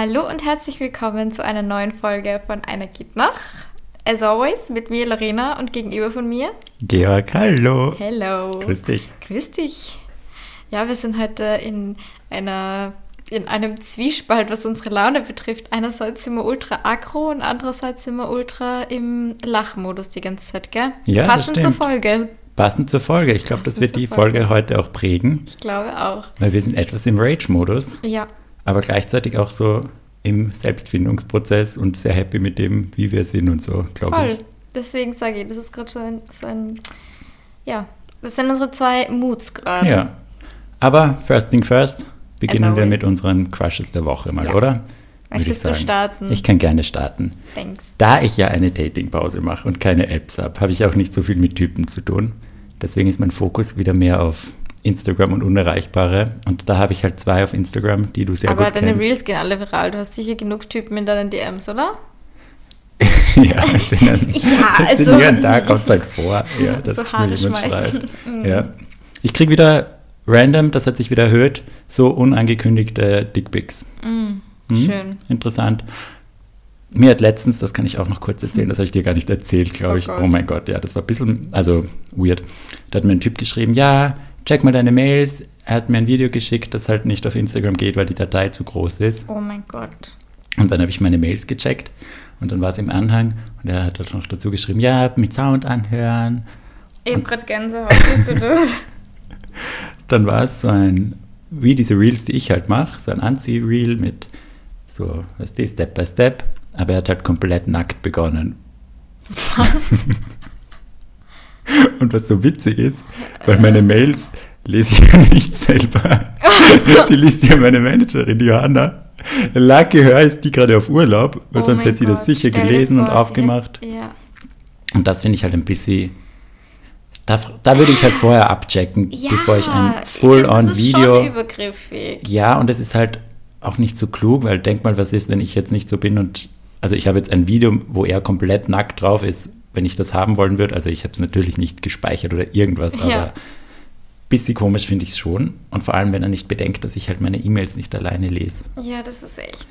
Hallo und herzlich willkommen zu einer neuen Folge von Einer geht noch. As always mit mir Lorena und gegenüber von mir Georg, hallo. Hello. Grüß dich. Grüß dich. Ja, wir sind heute in einer in einem Zwiespalt, was unsere Laune betrifft. Einerseits sind wir ultra aggro und andererseits sind wir ultra im Lachmodus die ganze Zeit, gell? Ja, das Passend zur stimmt. Folge. Passend zur Folge. Ich glaube, das wird zur die Folge. Folge heute auch prägen, Ich glaube auch. weil wir sind etwas im Rage-Modus, Ja. Aber gleichzeitig auch so im Selbstfindungsprozess und sehr happy mit dem, wie wir sind und so, glaube Voll. ich. Deswegen sage ich, das ist gerade so ein, so ein. Ja, das sind unsere zwei Moods gerade. Ja. Aber first thing first, beginnen wir mit unseren Crushes der Woche mal, Ja. oder? Möchtest du starten? Ich kann gerne starten. Thanks. Da ich ja eine Datingpause mache und keine Apps habe, habe ich auch nicht so viel mit Typen zu tun. Deswegen ist mein Fokus wieder mehr auf Instagram und Unerreichbare. Und da habe ich halt zwei auf Instagram, die du sehr Aber gut deine kennst. Reels gehen alle viral. Du hast sicher genug Typen in deinen DMs, oder? ja, es sind, ein, Ja, es sind also- hier und da kommt halt vor. Ja, So Haare schmeißen. Schreibt. Ja. Ich kriege wieder random, das hat sich wieder erhöht, so unangekündigte Dickpics. Hm? Schön. Interessant. Mir hat letztens, das kann ich auch noch kurz erzählen, das habe ich dir gar nicht erzählt, glaube Oh ich. Gott. Oh mein Gott, ja, das war ein bisschen, also weird. Da hat mir ein Typ geschrieben, ja, check mal deine Mails. Er hat mir ein Video geschickt, das halt nicht auf Instagram geht, weil die Datei zu groß ist. Oh mein Gott. Und dann habe ich meine Mails gecheckt und dann war es im Anhang und er hat halt noch dazu geschrieben, ja, mit Sound anhören. Ich hab grad Gänsehaut. Siehst du das? Dann war es so ein, wie diese Reels, die ich halt mache, so ein Anzieh-Reel mit so, weißt du, Step by Step. Aber er hat halt komplett nackt begonnen. Was? Und was so witzig ist, weil meine Mails lese ich ja nicht selber. die liest ja meine Managerin, die Johanna. Lucky her ist die gerade auf Urlaub, weil Oh sonst hätte sie das sicher Stell gelesen und aufgemacht. hätte- Ja. Und das finde ich halt ein bisschen. Da, da würde ich halt vorher abchecken, ja. bevor ich ein Das Full-on-Video. schon übergriffig. Ja, und es ist halt auch nicht so klug, weil denk mal, was ist, wenn ich jetzt nicht so bin und. Also ich habe jetzt ein Video, wo er komplett nackt drauf ist, wenn ich das haben wollen würde. Also ich habe es natürlich nicht gespeichert oder irgendwas, Ja. aber bisschen komisch finde ich es schon. Und vor allem, wenn er nicht bedenkt, dass ich halt meine E-Mails nicht alleine lese. Ja, das ist echt.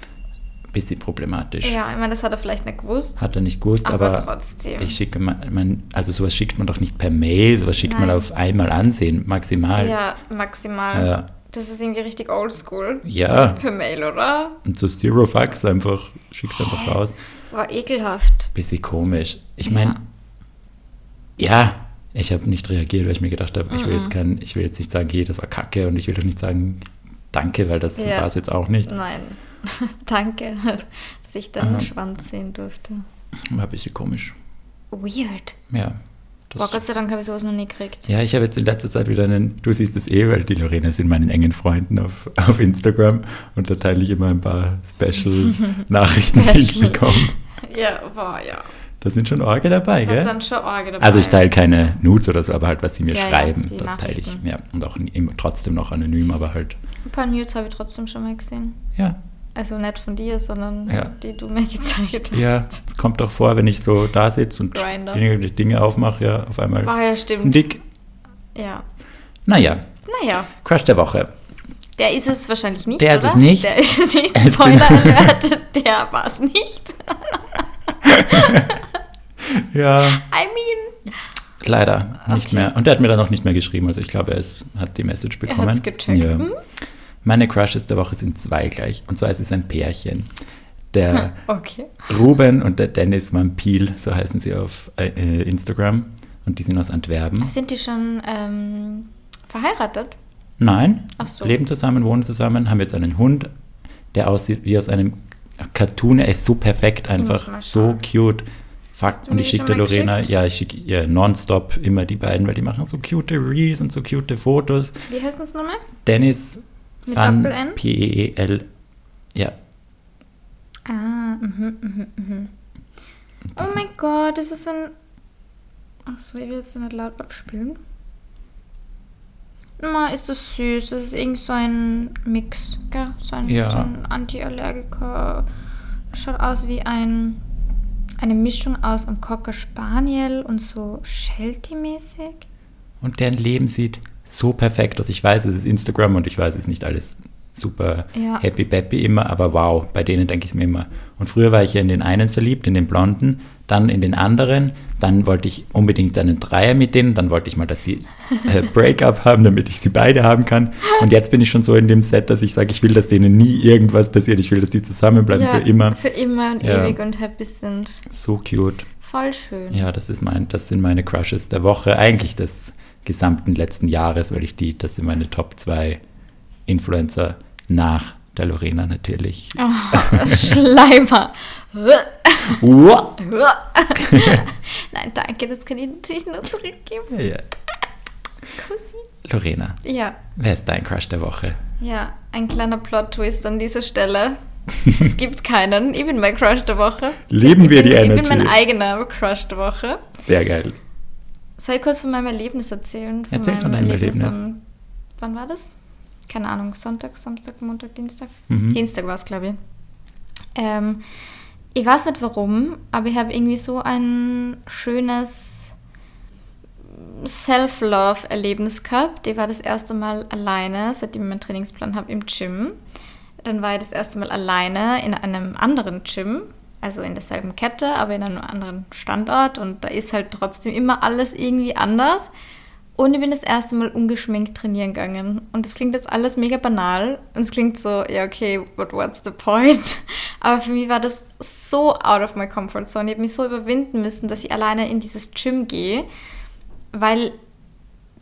Bisschen problematisch. Ja, ich meine, das hat er vielleicht nicht gewusst. Hat er nicht gewusst, Aber aber, trotzdem. ich schicke mein, also sowas schickt man doch nicht per Mail, sowas schickt man Nein. auf einmal ansehen, maximal. Ja, maximal. Ja. Das ist irgendwie richtig oldschool. Ja. Per Mail, oder? Und so Zero Fax einfach, schickst einfach raus. War ekelhaft. Bisschen komisch. Ich meine, ja, ich habe nicht reagiert, weil ich mir gedacht habe, ich will jetzt kein, ich will jetzt nicht sagen, hey, das war Kacke und ich will doch nicht sagen, danke, weil das Ja. war es jetzt auch nicht. Nein. Danke, dass ich deinen. Schwanz sehen durfte. War ein bisschen komisch. Weird. Ja. Das, Boah, Gott sei Dank habe ich sowas noch nie gekriegt. ja, ich habe jetzt in letzter Zeit wieder einen, du siehst es eh, weil die Lorena sind meinen engen Freunden auf, auf Instagram und da teile ich immer ein paar Special-Nachrichten, die ich bekomme. Ja, war ja. Da sind schon Orge dabei, Das gell? sind schon Orge dabei. Also ich teile keine Nudes oder so, aber halt, was sie mir Ja, ja, schreiben, die das teile ich. Ja, und auch trotzdem noch anonym, aber halt, Ein paar Nudes habe ich trotzdem schon mal gesehen. ja. Also nicht von dir, sondern Ja. die du mir gezeigt hast. Ja, es kommt auch vor, wenn ich so da sitze und irgendwelche Dinge aufmache, ja, auf einmal War ja stimmt. Dick. Ja. Naja, Naja, Crush der Woche. der ist es wahrscheinlich nicht, Der ist oder? es nicht. Der ist es nicht. Sind- Spoiler Alert, der war es nicht. Ja, I mean, leider nicht Okay. mehr. Und er hat mir dann auch nicht mehr geschrieben, also ich glaube, er ist, hat die Message er bekommen. hat es gecheckt. Ja. Hm? Meine Crushes der Woche sind zwei gleich. Und zwar ist es ein Pärchen. Der Okay. Ruben und der Dennis Vampil, so heißen sie auf äh, äh, Instagram. Und die sind aus Antwerpen. Sind die schon ähm, verheiratet? Nein, Ach so. leben zusammen, wohnen zusammen, haben jetzt einen Hund, der aussieht wie aus einem Cartoon. Er ist so perfekt einfach, so cute. Fuck. du Und ich schicke der Lorena, geschickt? ja, ich schicke ihr nonstop immer die beiden, weil die machen so cute Reels und so cute Fotos. Wie heißt das nochmal? Dennis Mit Van Doppel-N? P-E-E-L. Ja, Ah, mhm, mhm, mhm. Oh mein Gott, das ist ein. Achso, ich will jetzt nicht laut abspielen. Ma, ist das süß. Das ist irgend so ein Mix, gell? So ein, Ja. so ein Antiallergiker. Schaut aus wie ein. Eine Mischung aus einem Cocker Spaniel und so Sheltie-mäßig. Und deren Leben sieht so perfekt aus. Ich weiß, es ist Instagram und ich weiß, es ist nicht alles super Ja. happy peppy immer, aber wow, bei denen denke ich mir immer. Und früher war ich ja in den einen verliebt, in den Blonden, dann in den anderen, dann wollte ich unbedingt einen Dreier mit denen, dann wollte ich mal, dass sie äh, Breakup haben, damit ich sie beide haben kann. Und jetzt bin ich schon so in dem Set, dass ich sage, ich will, dass denen nie irgendwas passiert. Ich will, dass die zusammenbleiben Ja, für immer. Für immer und Ja. ewig und happy sind. So cute. Voll schön. Ja, das ist mein, das sind meine Crushes der Woche, eigentlich des gesamten letzten Jahres, weil ich die, das sind meine Top 2 Influencer nach der Lorena natürlich. Oh, Schleimer. Nein, danke, das kann ich natürlich nur zurückgeben. Ja. Kussi. Lorena, Ja, wer ist dein Crush der Woche? ja, ein kleiner Plot-Twist an dieser Stelle. es gibt keinen. Ich bin mein Crush der Woche. Leben ich wir bin, die Ich bin Energy. mein eigener Crush der Woche. Sehr geil. Soll ich kurz von meinem Erlebnis erzählen? Von Erzähl von deinem Erlebnis. am- wann war das? Keine Ahnung, Sonntag, Samstag, Montag, Dienstag? Mhm. Dienstag war es, glaube ich. Ähm, ich weiß nicht warum, aber ich habe irgendwie so ein schönes Self-Love-Erlebnis gehabt. Ich war das erste Mal alleine, seitdem ich meinen Trainingsplan habe, im Gym. Dann war ich das erste Mal alleine in einem anderen Gym, also in derselben Kette, aber in einem anderen Standort. Und da ist halt trotzdem immer alles irgendwie anders. Und ich bin das erste Mal ungeschminkt trainieren gegangen. Und das klingt jetzt alles mega banal. Und es klingt so, ja, okay, but what's the point? Aber für mich war das so out of my comfort zone. Ich habe mich so überwinden müssen, dass ich alleine in dieses Gym gehe, weil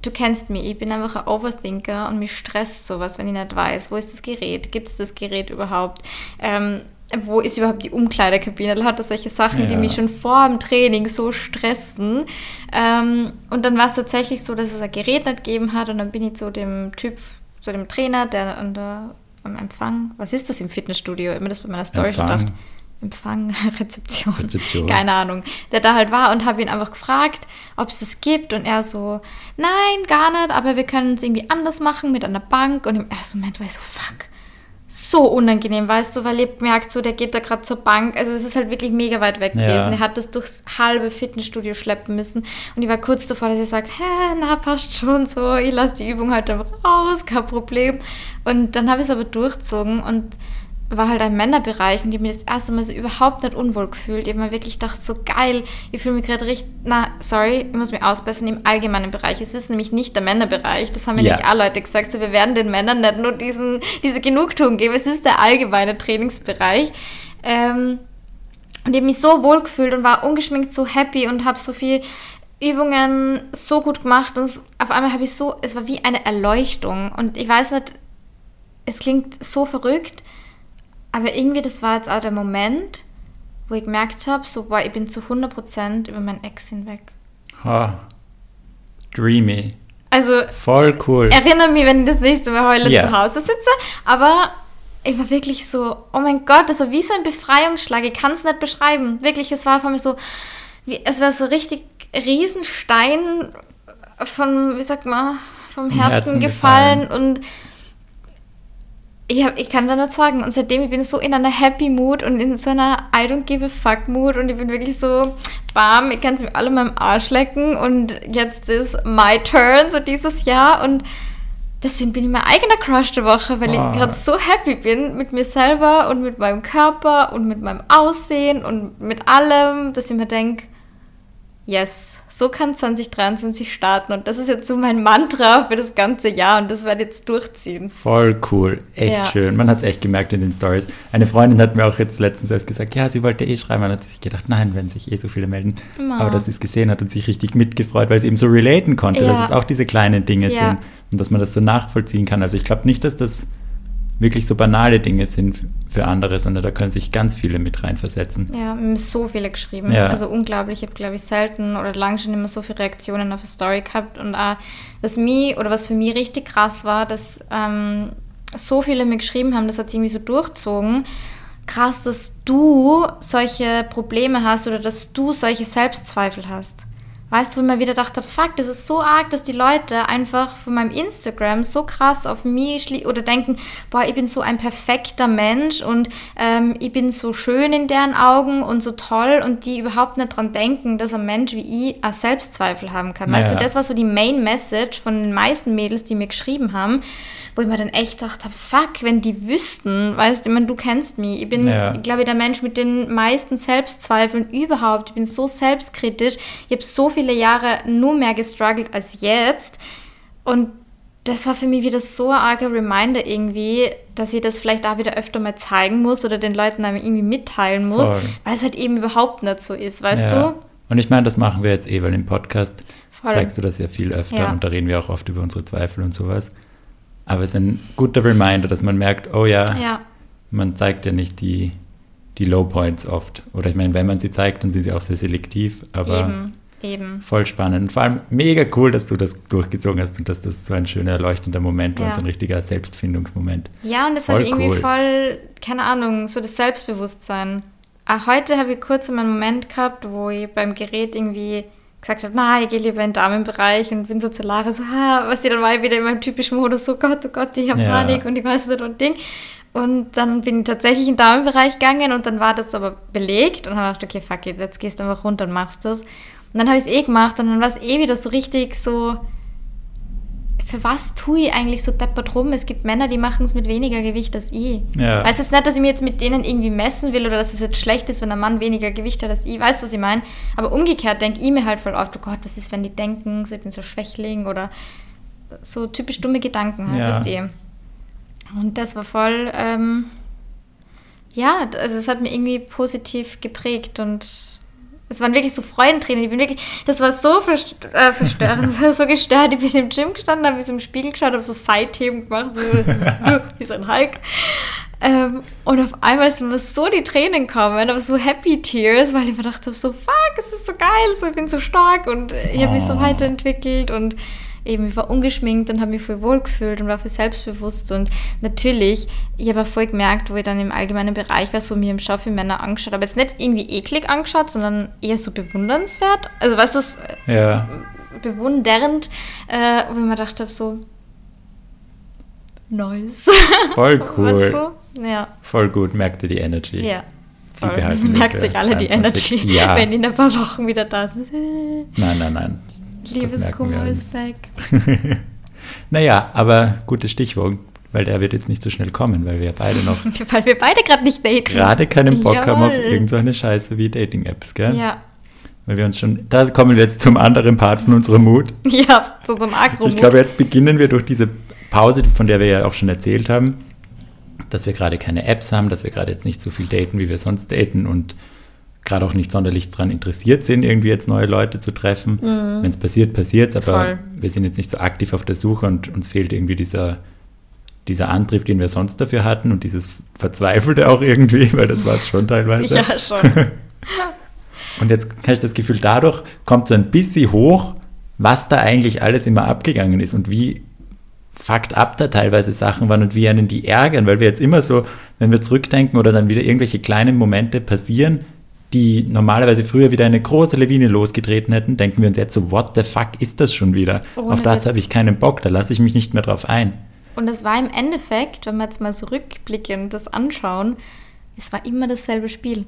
du kennst mich, ich bin einfach ein Overthinker und mich stresst sowas, wenn ich nicht weiß, wo ist das Gerät, gibt es das Gerät überhaupt, ähm, wo ist überhaupt die Umkleidekabine, lauter solche Sachen, die Ja. mich schon vor dem Training so stressen. Ähm, und dann war es tatsächlich so, dass es ein Gerät nicht gegeben hat und dann bin ich zu dem Typ, zu dem Trainer, der an der, am Empfang, was ist das im Fitnessstudio? Immer das bei meiner Story Empfang. gedacht. Empfang, Rezeption. Rezeption. Keine Ahnung. Der da halt war und habe ihn einfach gefragt, ob es das gibt. Und er so, nein, gar nicht, aber wir können es irgendwie anders machen mit einer Bank. Und im ersten Moment war ich so, fuck. So unangenehm, weißt du, weil ich merkt so, der geht da gerade zur Bank. Also es ist halt wirklich mega weit weg Ja. gewesen. Er hat das durchs halbe Fitnessstudio schleppen müssen. Und ich war kurz davor, dass ich sage, hä, na, passt schon so, ich lasse die Übung halt einfach raus, kein Problem. Und dann habe ich es aber durchzogen und war halt ein Männerbereich und ich habe mich das erste Mal so überhaupt nicht unwohl gefühlt. Ich habe mir wirklich gedacht, so geil, ich fühle mich gerade richtig, na, sorry, ich muss mich ausbessern im allgemeinen Bereich. Es ist nämlich nicht der Männerbereich, das haben mir Ja. nämlich auch Leute gesagt, so wir werden den Männern nicht nur diesen, diese Genugtuung geben, es ist der allgemeine Trainingsbereich. Ähm, und ich habe mich so wohl gefühlt und war ungeschminkt so happy und habe so viel Übungen so gut gemacht und auf einmal habe ich so, es war wie eine Erleuchtung und ich weiß nicht, es klingt so verrückt, aber irgendwie das war jetzt auch der Moment, wo ich gemerkt habe, so, boah, ich bin zu 100% über meinen Ex hinweg. Ha. Dreamy. Also Voll cool. erinnere mich, wenn ich das nächste Mal heulend Ja. zu Hause sitze. Aber ich war wirklich so, oh mein Gott, das war wie so ein Befreiungsschlag. Ich kann es nicht beschreiben. Wirklich, es war von mir so, wie, es war so richtig Riesenstein von, wie sagt man, vom Vom Herzen, Herzen gefallen. gefallen. und ich, hab, ich kann da nicht sagen. Und seitdem, ich bin so in einer Happy Mood und in so einer I don't give a fuck Mood und ich bin wirklich so, bam, ich kann es mir alle in meinem Arsch lecken und jetzt ist my turn, so dieses Jahr und deswegen bin ich mein eigener Crush der Woche, weil Ah. ich gerade so happy bin mit mir selber und mit meinem Körper und mit meinem Aussehen und mit allem, dass ich mir denke, yes, so kann 2023 starten und das ist jetzt so mein Mantra für das ganze Jahr und das werde ich jetzt durchziehen. Voll cool. Echt Ja. schön. Man hat es echt gemerkt in den Stories. Eine Freundin hat mir auch jetzt letztens erst gesagt, ja, sie wollte eh schreiben. Man hat sich gedacht, nein, wenn sich eh so viele melden. Ma. Aber dass sie es gesehen hat und sich richtig mitgefreut, weil sie eben so relaten konnte, Ja. dass es auch diese kleinen Dinge Ja. sind und dass man das so nachvollziehen kann. Also ich glaube nicht, dass das wirklich so banale Dinge sind für andere, sondern da können sich ganz viele mit reinversetzen. Ja, so viele geschrieben. Ja. Also unglaublich. Ich habe, glaube ich, selten oder lang schon immer so viele Reaktionen auf eine Story gehabt. Und auch, was mir oder was für mich richtig krass war, dass ähm, so viele mir geschrieben haben, das hat sich irgendwie so durchzogen. Krass, dass du solche Probleme hast oder dass du solche Selbstzweifel hast. Weißt du, wo ich mir wieder dachte, fuck, das ist so arg, dass die Leute einfach von meinem Instagram so krass auf mich oder denken, boah, ich bin so ein perfekter Mensch und ähm, ich bin so schön in deren Augen und so toll und die überhaupt nicht dran denken, dass ein Mensch wie ich auch Selbstzweifel haben kann. Weißt Ja. du, das war so die Main Message von den meisten Mädels, die mir geschrieben haben, wo ich mir dann echt dachte, fuck, wenn die wüssten, weißt du, ich meine, du kennst mich, ich bin, Ja. ich glaube, der Mensch mit den meisten Selbstzweifeln überhaupt. Ich bin so selbstkritisch. Ich habe so viele Jahre nur mehr gestruggelt als jetzt. Und das war für mich wieder so ein arger Reminder irgendwie, dass ich das vielleicht auch wieder öfter mal zeigen muss oder den Leuten irgendwie mitteilen muss, Voll. weil es halt eben überhaupt nicht so ist, weißt ja. du? Und ich meine, das machen wir jetzt eh, weil im Podcast Voll. zeigst du das ja viel öfter Ja. und da reden wir auch oft über unsere Zweifel und sowas. Aber es ist ein guter Reminder, dass man merkt, oh ja, Ja, man zeigt ja nicht die, die Low Points oft. Oder ich meine, wenn man sie zeigt, dann sind sie auch sehr selektiv, aber eben, eben. voll spannend. Und vor allem mega cool, dass du das durchgezogen hast und dass das so ein schöner erleuchtender Moment war Ja. und so ein richtiger Selbstfindungsmoment. Ja, und jetzt habe ich irgendwie cool. voll, keine Ahnung, so das Selbstbewusstsein. Auch heute habe ich kurz einen Moment gehabt, wo ich beim Gerät irgendwie gesagt habe, nein, ich gehe lieber in den Damenbereich und bin so zu Lara so, ha, was die dann war ich wieder in meinem typischen Modus, so Gott, oh Gott, ich habe Ja. Panik und ich weiß nicht und Ding. Und dann bin ich tatsächlich in den Damenbereich gegangen und dann war das aber belegt und habe gedacht, okay, fuck it, jetzt gehst du einfach runter und machst das. Und dann habe ich es eh gemacht und dann war es eh wieder so richtig so, für was tue ich eigentlich so deppert rum? Es gibt Männer, die machen es mit weniger Gewicht als ich. Ja. Weiß jetzt nicht, dass ich mir jetzt mit denen irgendwie messen will oder dass es jetzt schlecht ist, wenn ein Mann weniger Gewicht hat als ich. Weißt du, was ich meine? Aber umgekehrt denke ich mir halt voll oft, oh Gott, was ist, wenn die denken, so, ich bin so Schwächling oder so typisch dumme Gedanken, halt, Ja. wisst ihr. Und das war voll, ähm, ja, also es hat mir irgendwie positiv geprägt und es waren wirklich so Freudentränen. Ich bin wirklich, das war so verst äh, verstörend, so, gestört. Ich bin im Gym gestanden, habe so im Spiegel geschaut, habe so Seitheben gemacht, so wie so ein Hulk. Ähm, und auf einmal sind mir so die Tränen gekommen, aber so Happy Tears, weil ich mir gedacht habe, so fuck, es ist so geil, so, ich bin so stark und ich habe mich so Oh. weiterentwickelt und eben, ich war ungeschminkt und habe mich voll wohl gefühlt und war voll selbstbewusst und natürlich, ich habe auch voll gemerkt, wo ich dann im allgemeinen Bereich war, so mir im Schau für Männer angeschaut, aber jetzt nicht irgendwie eklig angeschaut, sondern eher so bewundernswert. Also weißt du, Ja, bewundernd, äh, wo ich mir gedacht habe, so nice. voll cool. Weißt du? Ja, Voll gut, merkt ihr die Energy. ja. Die behalten Merkt sich alle die 23. Energy, Ja. wenn die in ein paar Wochen wieder da sind. Nein, nein, nein. Merken Liebeskummer ist back. Naja, aber gutes Stichwort, weil der wird jetzt nicht so schnell kommen, weil wir beide noch Weil wir beide gerade nicht daten. gerade keinen Bock haben auf Jawohl. irgend so eine Scheiße wie Dating-Apps, gell? Ja, Weil wir uns schon, da kommen wir jetzt zum anderen Part von unserem Mut. ja, so zum agro Ich glaube, jetzt beginnen wir durch diese Pause, von der wir ja auch schon erzählt haben, dass wir gerade keine Apps haben, dass wir gerade jetzt nicht so viel daten, wie wir sonst daten und gerade auch nicht sonderlich daran interessiert sind, irgendwie jetzt neue Leute zu treffen. Wenn es passiert, passiert aber Mhm. Voll. wir sind jetzt nicht so aktiv auf der Suche und uns fehlt irgendwie dieser, dieser Antrieb, den wir sonst dafür hatten und dieses Verzweifelte auch irgendwie, weil das war es schon teilweise. Ja, schon. Und jetzt habe ich das Gefühl, dadurch kommt so ein bisschen hoch, was da eigentlich alles immer abgegangen ist und wie fucked up da teilweise Sachen waren und wie einen die ärgern, weil wir jetzt immer so, wenn wir zurückdenken oder dann wieder irgendwelche kleinen Momente passieren, die normalerweise früher wieder eine große Lawine losgetreten hätten, denken wir uns jetzt so, what the fuck ist das schon wieder? Ohne Auf das habe ich keinen Bock, da lasse ich mich nicht mehr drauf ein. Und das war im Endeffekt, wenn wir jetzt mal so rückblickend das anschauen, es war immer dasselbe Spiel,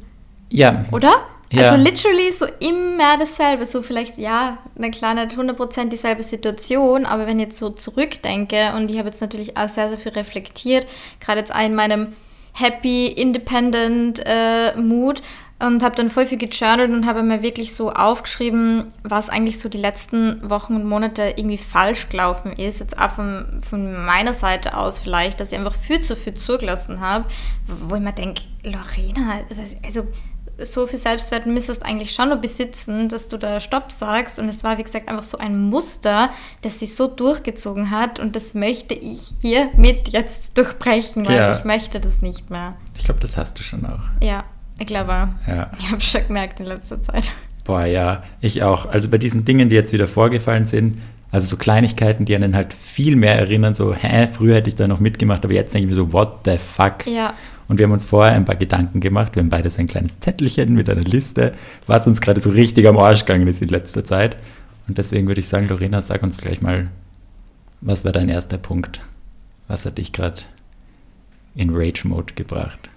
Ja, oder? Ja. Also literally so immer dasselbe, so vielleicht, ja, na klar, nicht 100% dieselbe Situation, aber wenn ich jetzt so zurückdenke und ich habe jetzt natürlich auch sehr, sehr viel reflektiert, gerade jetzt auch in meinem happy, independent äh, Mood und habe dann voll viel gejournalt und habe mir wirklich so aufgeschrieben, was eigentlich so die letzten Wochen und Monate irgendwie falsch gelaufen ist. Jetzt auch von, von meiner Seite aus vielleicht, dass ich einfach viel zu viel zugelassen habe, wo ich mir denke, Lorena, also so viel Selbstwert müsstest eigentlich schon nur besitzen, dass du da Stopp sagst. Und es war, wie gesagt, einfach so ein Muster, das sich so durchgezogen hat. Und das möchte ich hiermit jetzt durchbrechen, weil Ja. ich möchte das nicht mehr. ich glaube, das hast du schon auch. Ja, ich glaube, Ja. ich habe schon gemerkt in letzter Zeit. Boah, ja, ich auch. Also bei diesen Dingen, die jetzt wieder vorgefallen sind, also so Kleinigkeiten, die einen halt viel mehr erinnern, so, hä, früher hätte ich da noch mitgemacht, aber jetzt denke ich mir so, what the fuck? Ja, Und wir haben uns vorher ein paar Gedanken gemacht. Wir haben beide so ein kleines Zettelchen mit einer Liste, was uns gerade so richtig am Arsch gegangen ist in letzter Zeit. Und deswegen würde ich sagen, Lorena, sag uns gleich mal, was war dein erster Punkt? Was hat dich gerade in Rage-Mode gebracht?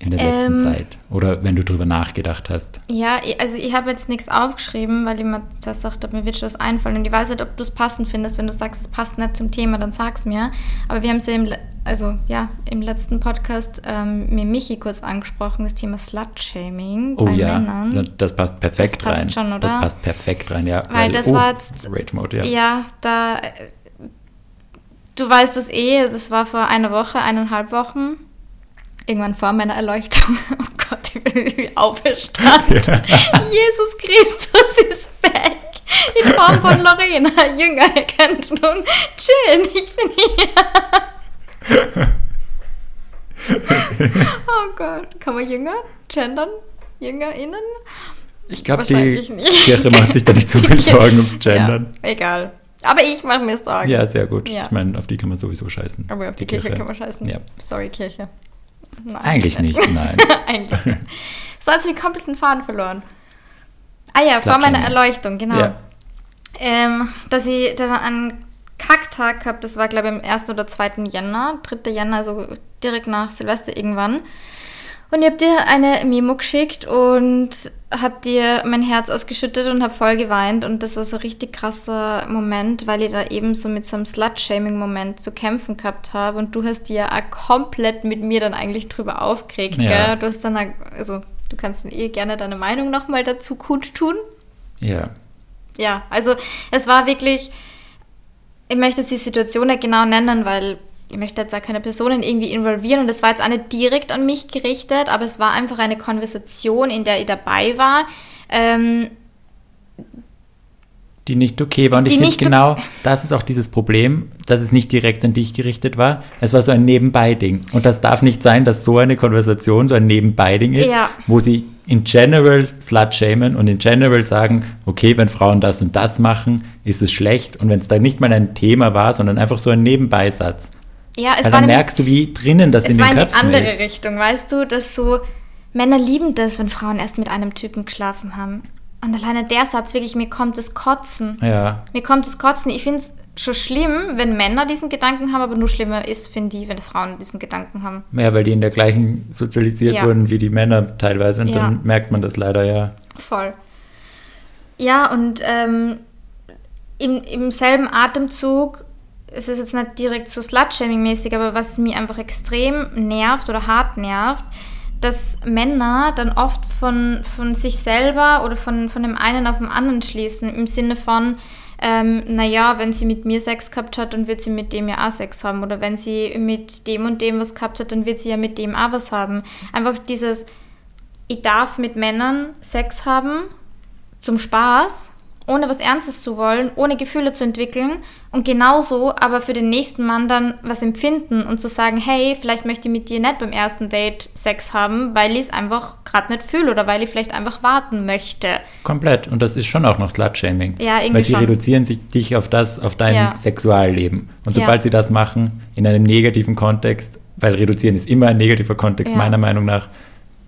In der letzten Ähm. Zeit. Oder wenn du drüber nachgedacht hast. Ja, also ich habe jetzt nichts aufgeschrieben, weil ich mir das habe, mir wird schon was einfallen. Und ich weiß nicht, ob du es passend findest. Wenn du sagst, es passt nicht zum Thema, dann sag's mir. Aber wir haben es ja im, also, ja, im letzten Podcast ähm, mit Michi kurz angesprochen, das Thema Slut-Shaming Oh bei ja, Männern. das passt perfekt Das passt rein. schon, oder? Das passt perfekt rein, ja. Weil das oh, war jetzt- Rage-Mode, ja. Ja, da. äh, Du weißt das eh, das war vor einer Woche, eineinhalb Wochen. Irgendwann vor meiner Erleuchtung. Oh Gott, ich bin wie auferstanden. Jesus Christus ist back. In Form von Lorena. Jünger, ihr könnt nun chillen. Ich bin hier. Oh Gott. Kann man Jünger gendern? JüngerInnen? Ich glaube, die nicht. Kirche macht sich da nicht so viel Sorgen ums Gendern. Ja, egal. Aber ich mache mir Sorgen. Ja, sehr gut. Ja. Ich meine, auf die kann man sowieso scheißen. Aber auf die, Kirche, kann man scheißen. Ja. Sorry, Kirche. Nein. Eigentlich nicht, nein. Eigentlich nicht. So hat sie komplett den Faden verloren. Ah ja, vor meiner Erleuchtung, genau. Ja. Ähm, dass ich da einen Kacktag gehabt, das war glaube ich am 1. oder 2. Jänner, 3. Jänner, also direkt nach Silvester irgendwann. Und ich habe dir eine Memo geschickt und habe dir mein Herz ausgeschüttet und habe voll geweint. Und das war so ein richtig krasser Moment, weil ich da eben so mit so einem Slut-Shaming-Moment zu kämpfen gehabt habe. Und du hast dir ja auch komplett mit mir dann eigentlich drüber aufgeregt. Ja. Gell? Du hast dann, also du kannst eh gerne deine Meinung nochmal dazu kundtun. Ja. Ja, also es war wirklich, ich möchte jetzt die Situation nicht genau nennen, weil ich möchte jetzt auch keine Personen irgendwie involvieren und es war jetzt auch nicht direkt an mich gerichtet, aber es war einfach eine Konversation, in der ich dabei war. Ähm, Die nicht okay war. Und ich finde genau, das ist auch dieses Problem, dass es nicht direkt an dich gerichtet war. Es war so ein Nebenbei-Ding. Und das darf nicht sein, dass so eine Konversation so ein Nebenbei-Ding ist, Ja. wo sie in general slut-shamen und in general sagen, okay, wenn Frauen das und das machen, ist es schlecht. Und wenn es da nicht mal ein Thema war, sondern einfach so ein Nebenbeisatz. Ja, es Weil war dann nämlich, merkst du, wie drinnen das in es den war in die Köpfen andere ist. Richtung, weißt du, dass so Männer lieben das, wenn Frauen erst mit einem Typen geschlafen haben. Und alleine der Satz, wirklich, mir kommt das Kotzen. Ja, Mir kommt das Kotzen. Ich finde es schon schlimm, wenn Männer diesen Gedanken haben, aber nur schlimmer ist, finde ich, wenn Frauen diesen Gedanken haben. ja, weil die in der gleichen sozialisiert Ja. wurden wie die Männer teilweise. Und Ja. dann merkt man das leider ja. Voll. Ja, und ähm, im, im selben Atemzug, es ist jetzt nicht direkt so Slut-Shaming-mäßig, aber was mich einfach extrem nervt oder hart nervt, dass Männer dann oft von, von sich selber oder von, von dem einen auf den anderen schließen, im Sinne von, ähm, naja, wenn sie mit mir Sex gehabt hat, dann wird sie mit dem ja auch Sex haben. Oder wenn sie mit dem und dem was gehabt hat, dann wird sie ja mit dem auch was haben. Einfach dieses, ich darf mit Männern Sex haben, zum Spaß, ohne was Ernstes zu wollen, ohne Gefühle zu entwickeln und genauso aber für den nächsten Mann dann was empfinden und zu sagen, hey, vielleicht möchte ich mit dir nicht beim ersten Date Sex haben, weil ich es einfach gerade nicht fühle oder weil ich vielleicht einfach warten möchte. Komplett. Und das ist schon auch noch Slut-Shaming. Ja, irgendwie Weil sie schon. reduzieren sich dich auf das, auf dein Ja. Sexualleben. Und Ja. sobald sie das machen, in einem negativen Kontext, weil reduzieren ist immer ein negativer Kontext, Ja. meiner Meinung nach.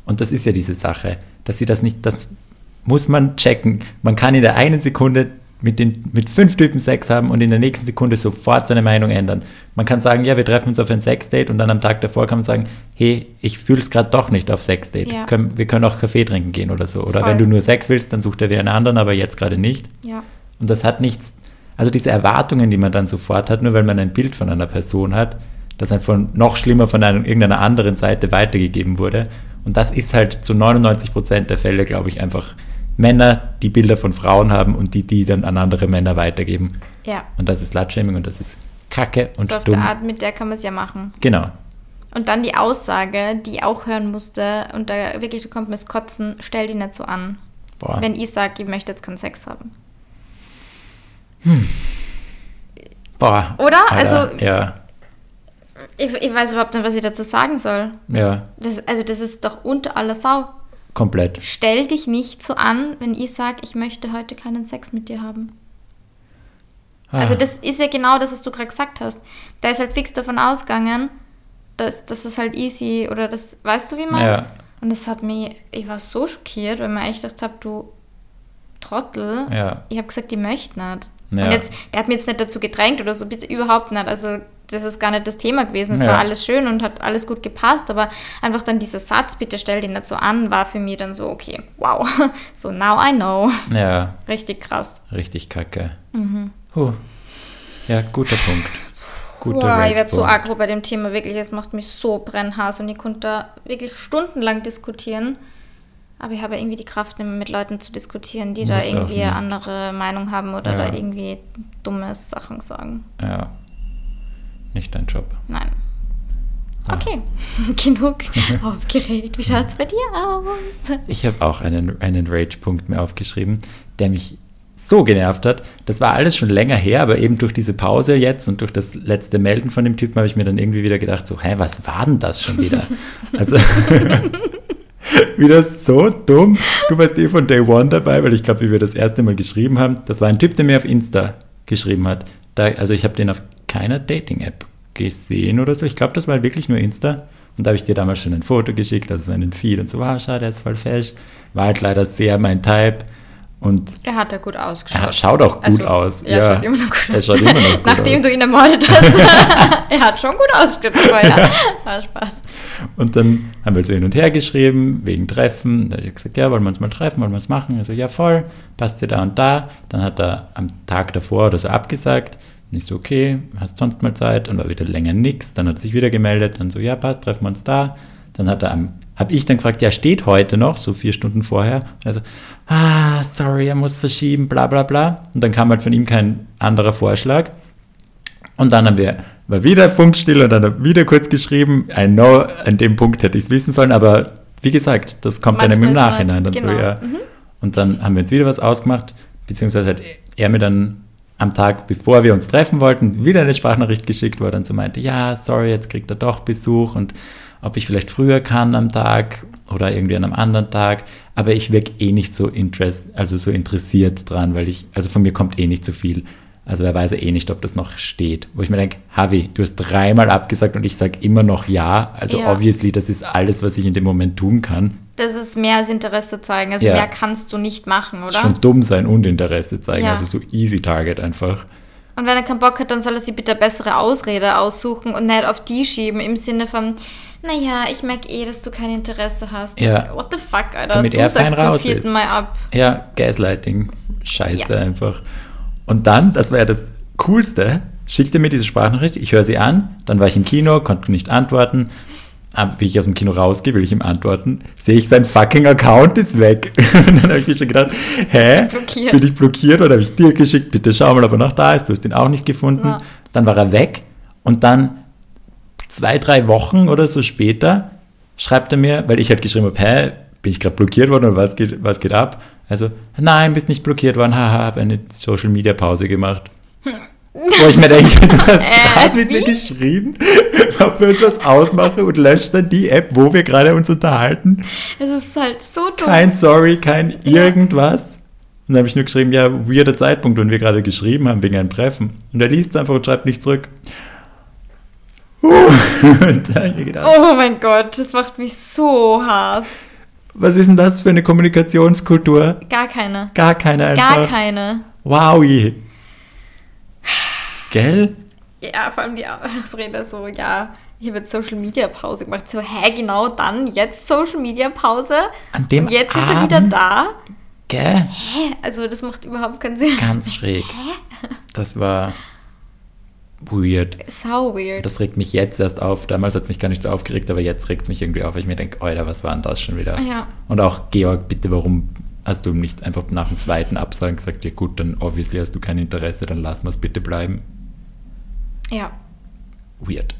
Und das ist ja diese Sache, dass sie das nicht, das muss man checken. Man kann in der einen Sekunde mit, den, mit fünf Typen Sex haben und in der nächsten Sekunde sofort seine Meinung ändern. Man kann sagen, ja, wir treffen uns auf ein Sexdate und dann am Tag davor kann man sagen, hey, ich fühle es gerade doch nicht auf Sexdate. Ja. Wir können auch Kaffee trinken gehen oder so. Oder Voll. wenn du nur Sex willst, dann sucht er wieder einen anderen, aber jetzt gerade nicht. Ja. Und das hat nichts, also diese Erwartungen, die man dann sofort hat, nur weil man ein Bild von einer Person hat, das dann von noch schlimmer von einer, irgendeiner anderen Seite weitergegeben wurde. Und das ist halt zu 99 Prozent der Fälle, glaube ich, einfach Männer, die Bilder von Frauen haben und die die dann an andere Männer weitergeben. Ja. Und das ist Slutshaming und das ist Kacke und so auf dumm. der Art, mit der kann man es ja machen. Genau. Und dann die Aussage, die ich auch hören musste, und da wirklich, da kommt mir das Kotzen, stell die nicht so an. Boah. Wenn ich sage, ich möchte jetzt keinen Sex haben. Boah. Oder? Alter, Also- Ja, Ich, ich weiß überhaupt nicht, was ich dazu sagen soll. ja, Das, also das ist doch unter aller Sau. Komplett. Stell dich nicht so an, wenn ich sage, ich möchte heute keinen Sex mit dir haben. Ah, Also das ist ja genau das, was du gerade gesagt hast. Da ist halt fix davon ausgegangen, das, das ist halt easy oder das, weißt du, wie man? Ja. Und das hat mich, ich war so schockiert, weil mir echt gedacht habe, du Trottel. Ja. Ich habe gesagt, ich möchte nicht. Ja. Und jetzt, er hat mir jetzt nicht dazu gedrängt oder so, bitte überhaupt nicht. Also das ist gar nicht das Thema gewesen. Es Ja. war alles schön und hat alles gut gepasst, aber einfach dann dieser Satz, bitte stell den so an, war für mich dann so, okay, wow. So now I know. Ja, Richtig krass. richtig kacke. Mhm. Huh. Ja, guter Punkt. Guter Wow, ich werde so aggro bei dem Thema, wirklich. Es macht mich so brennhaß und ich konnte da wirklich stundenlang diskutieren. Aber ich habe irgendwie die Kraft mit Leuten zu diskutieren, die da du auch irgendwie eine andere Meinung haben oder Ja. da irgendwie dumme Sachen sagen. Ja. Nicht dein Job. Nein. Ah. Okay, genug aufgeregt. Wie schaut es bei dir aus? Ich habe auch einen, einen Rage-Punkt mir aufgeschrieben, der mich so genervt hat. Das war alles schon länger her, aber eben durch diese Pause jetzt und durch das letzte Melden von dem Typen habe ich mir dann irgendwie wieder gedacht, so, hä, was war denn das schon wieder? Also wieder so dumm. Du warst eh von Day One dabei, weil ich glaube, wie wir das erste Mal geschrieben haben, das war ein Typ, der mir auf Insta geschrieben hat. Da, also ich habe den auf keiner Dating-App gesehen oder so. Ich glaube, das war wirklich nur Insta. Und da habe ich dir damals schon ein Foto geschickt, also seinen Feed und so, wow, schau, der ist voll fesch. War halt leider sehr mein Type. Und Er hat ja gut ausgeschaut. er schaut auch gut Also, aus. Er schaut immer noch gut er aus. schaut immer noch gut Nachdem aus. du ihn ermordet hast. er hat schon gut ausgeschaut vorher. War Spaß. Und dann haben wir so hin und her geschrieben, wegen Treffen. Da habe ich gesagt, ja, wollen wir uns mal treffen, wollen wir es machen? Also, ja, voll, passt dir da und da. Dann hat er am Tag davor oder so abgesagt. Und ich so, okay, hast sonst mal Zeit? Und war wieder länger nix. Dann hat er sich wieder gemeldet. Dann so, ja, passt, treffen wir uns da. Dann hat er am, habe ich dann gefragt, ja, steht heute noch, so vier Stunden vorher. Also, ah, sorry, er muss verschieben, bla, bla, bla. Und dann kam halt von ihm kein anderer Vorschlag. Und dann haben wir, war wieder Funkstill und dann hat er wieder kurz geschrieben, I know, an dem Punkt hätte ich es wissen sollen, aber wie gesagt, das kommt dann Manchmal im ist man- Nachhinein dann genau. so, ja. Mhm. Und dann haben wir uns wieder was ausgemacht, beziehungsweise hat er mir dann am Tag, bevor wir uns treffen wollten, wieder eine Sprachnachricht geschickt, er dann so meinte, ja, sorry, jetzt kriegt er doch Besuch und ob ich vielleicht früher kann am Tag oder irgendwie an einem anderen Tag, aber ich wirke eh nicht so interest, also so interessiert dran, weil ich, also von mir kommt eh nicht so viel. Also er weiß ja eh nicht, ob das noch steht. Wo ich mir denke, Havi, du hast dreimal abgesagt und ich sage immer noch ja. Also Ja. obviously, das ist alles, was ich in dem Moment tun kann. Das ist mehr als Interesse zeigen. Also Ja. mehr kannst du nicht machen, oder? Schon dumm sein und Interesse zeigen. Ja. Also so easy target einfach. Und wenn er keinen Bock hat, dann soll er sich bitte eine bessere Ausrede aussuchen und nicht auf die schieben im Sinne von, naja, ich merke eh, dass du kein Interesse hast. Ja. What the fuck, Alter? Damit du er sagst zum vierten ist. Mal ab. Ja, Gaslighting. Scheiße Ja. einfach. Und dann, das war ja das Coolste, schickte mir diese Sprachnachricht, ich höre sie an, dann war ich im Kino, konnte nicht antworten. Aber wie ich aus dem Kino rausgehe, will ich ihm antworten, sehe ich, sein fucking Account ist weg. Und dann habe ich mir schon gedacht, hä? Blockiert. Bin ich blockiert oder habe ich dir geschickt, bitte schau mal, ob er noch da ist, du hast ihn auch nicht gefunden. Ja. Dann war er weg und dann zwei, drei Wochen oder so später schreibt er mir, weil ich halt geschrieben habe, hä, bin ich gerade blockiert worden oder was geht, was geht ab? Also, nein, bist nicht blockiert worden, haha, habe eine Social Media Pause gemacht. Wo ich mir denke, du hast gerade mit mir Äh, geschrieben, ob wir uns was ausmachen und löscht dann die App, wo wir gerade uns unterhalten. Es ist halt so dumm. Kein Sorry, kein irgendwas. Und dann habe ich nur geschrieben, ja, weirder Zeitpunkt, wenn wir gerade geschrieben haben wegen einem Treffen. Und er liest einfach und schreibt nicht zurück. Uh, und da habe ich mir gedacht, Oh mein Gott, das macht mich so Hass. Was ist denn das für eine Kommunikationskultur? Gar keine. Gar keine einfach. Gar keine. Wowi. Gell? Ja, vor allem die Ausrede so, ja, ich habe jetzt Social Media Pause gemacht. So, hä, genau dann, jetzt Social Media Pause. An dem Und jetzt ist er Abend? wieder da. Gell? Hä? Also, das macht überhaupt keinen Sinn. Ganz schräg. Das war weird. Sau weird. Das regt mich jetzt erst auf. Damals hat es mich gar nicht so aufgeregt, aber jetzt regt es mich irgendwie auf, weil ich mir denke, Alter, was war denn das schon wieder? Ja. Und auch, Georg, bitte, warum hast du nicht einfach nach dem zweiten Absagen gesagt, ja gut, dann obviously hast du kein Interesse, dann lass wir es bitte bleiben. Ja. Weird.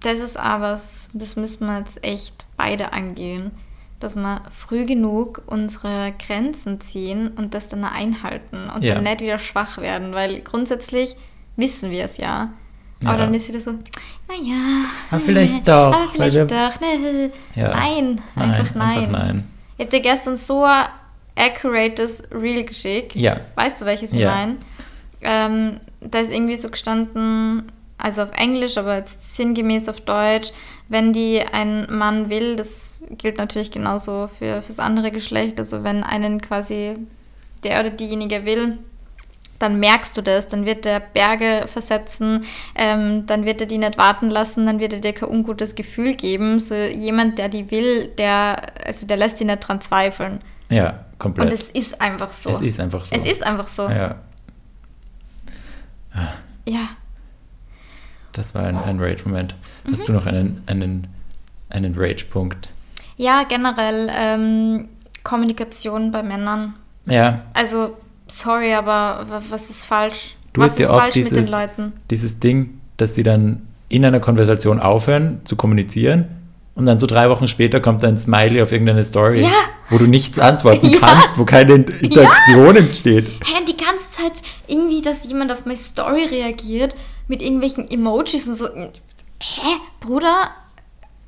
Das ist aber, was, das müssen wir jetzt echt beide angehen, dass wir früh genug unsere Grenzen ziehen und das dann einhalten und Ja. dann nicht wieder schwach werden, weil grundsätzlich wissen wir es ja. Aber Ja. dann ist wieder so, naja. Ah, vielleicht nee, doch, Aber weil vielleicht wir- doch. Nee. Ja. Nein, Nein, einfach nein. einfach nein. Ich habe dir gestern so ein accurates Reel geschickt. Ja. Weißt du, welches ich Ja. meine? Ähm, da ist irgendwie so gestanden, also auf Englisch, aber jetzt sinngemäß auf Deutsch, wenn die ein Mann will, das gilt natürlich genauso für das andere Geschlecht, also wenn einen quasi der oder diejenige will, dann merkst du das, dann wird er Berge versetzen, ähm, dann wird er die nicht warten lassen, dann wird er dir kein ungutes Gefühl geben. So jemand, der die will, der, also der lässt die nicht dran zweifeln. Ja, komplett. Und es ist einfach so. Es ist einfach so. Es ist einfach so. Ja. Ja. Das war ein, ein Rage-Moment. Mhm. Hast du noch einen, einen, einen Rage-Punkt? Ja, generell ähm, Kommunikation bei Männern. Ja, Also, sorry, aber wa- was ist falsch? du was hast ja ist oft falsch mit dieses, den Leuten? dieses Ding, dass sie dann in einer Konversation aufhören zu kommunizieren und dann so drei Wochen später kommt ein Smiley auf irgendeine Story, Ja. wo du nichts antworten Ja. kannst, wo keine Interaktion entsteht. Hä, die ganze Zeit irgendwie, dass jemand auf meine Story reagiert mit irgendwelchen Emojis und so. Hä, Bruder?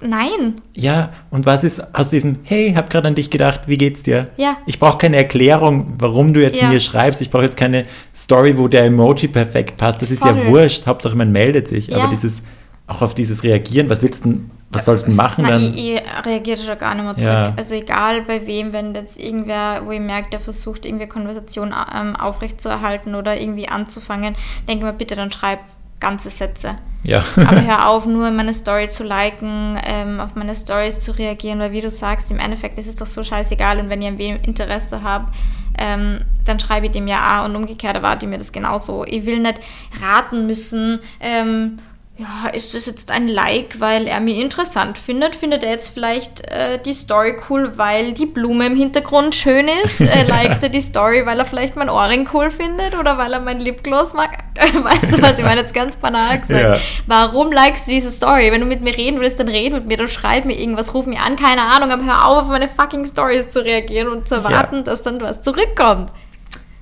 Nein. Ja, und was ist aus diesem, hey, hab gerade an dich gedacht, wie geht's dir? Ja. Ich brauche keine Erklärung, warum du jetzt Ja. mir schreibst. Ich brauche jetzt keine Story, wo der Emoji perfekt passt. Das ist ja Voll. wurscht. Hauptsache, man meldet sich. Ja. Aber dieses, auch auf dieses Reagieren, was willst du denn, was sollst du denn machen? Dann? ich, ich reagiere schon gar nicht mehr zurück. Ja. Also egal bei wem, wenn jetzt irgendwer, wo ich merke, der versucht, irgendwie Konversation ähm, aufrechtzuerhalten oder irgendwie anzufangen, denke mir bitte, dann schreib ganze Sätze. ja. Aber hör auf, nur meine Story zu liken, ähm, auf meine Stories zu reagieren, weil wie du sagst, im Endeffekt ist es doch so scheißegal und wenn ihr an wem Interesse habt, ähm, dann schreibe ich dem ja auch und umgekehrt erwarte ich mir das genauso. Ich will nicht raten müssen, ähm, ja, ist das jetzt ein Like, weil er mich interessant findet? Findet er jetzt vielleicht äh, die Story cool, weil die Blume im Hintergrund schön ist? Äh, liked er die Story, weil er vielleicht mein Ohrring cool findet oder weil er mein Lipgloss mag? weißt du, was ich meine? Jetzt ganz banal gesagt. Ja. Warum likest du diese Story? Wenn du mit mir reden willst, dann red mit mir, dann schreib mir irgendwas, ruf mir an, keine Ahnung, aber hör auf, auf meine fucking Stories zu reagieren und zu erwarten, dass dann was zurückkommt.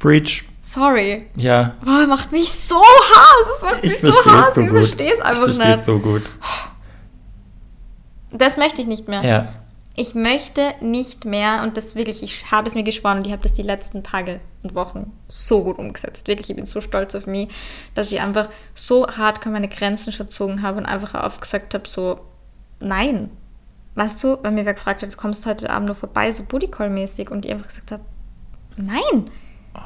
Breach. Sorry. Ja. Boah, macht mich so Hass. Macht Ich mich so Hass. so ich verstehe es einfach ich verstehe es nicht. so gut. Das möchte ich nicht mehr. Ja. Ich möchte nicht mehr, und das wirklich, ich habe es mir geschworen und ich habe das die letzten Tage und Wochen so gut umgesetzt. Wirklich, ich bin so stolz auf mich, dass ich einfach so hardcore meine Grenzen schon gezogen habe und einfach aufgesagt habe, so, nein. Weißt du, weil mir wer gefragt hat, du kommst heute Abend nur vorbei, so Bodycall-mäßig, und ich einfach gesagt habe, nein,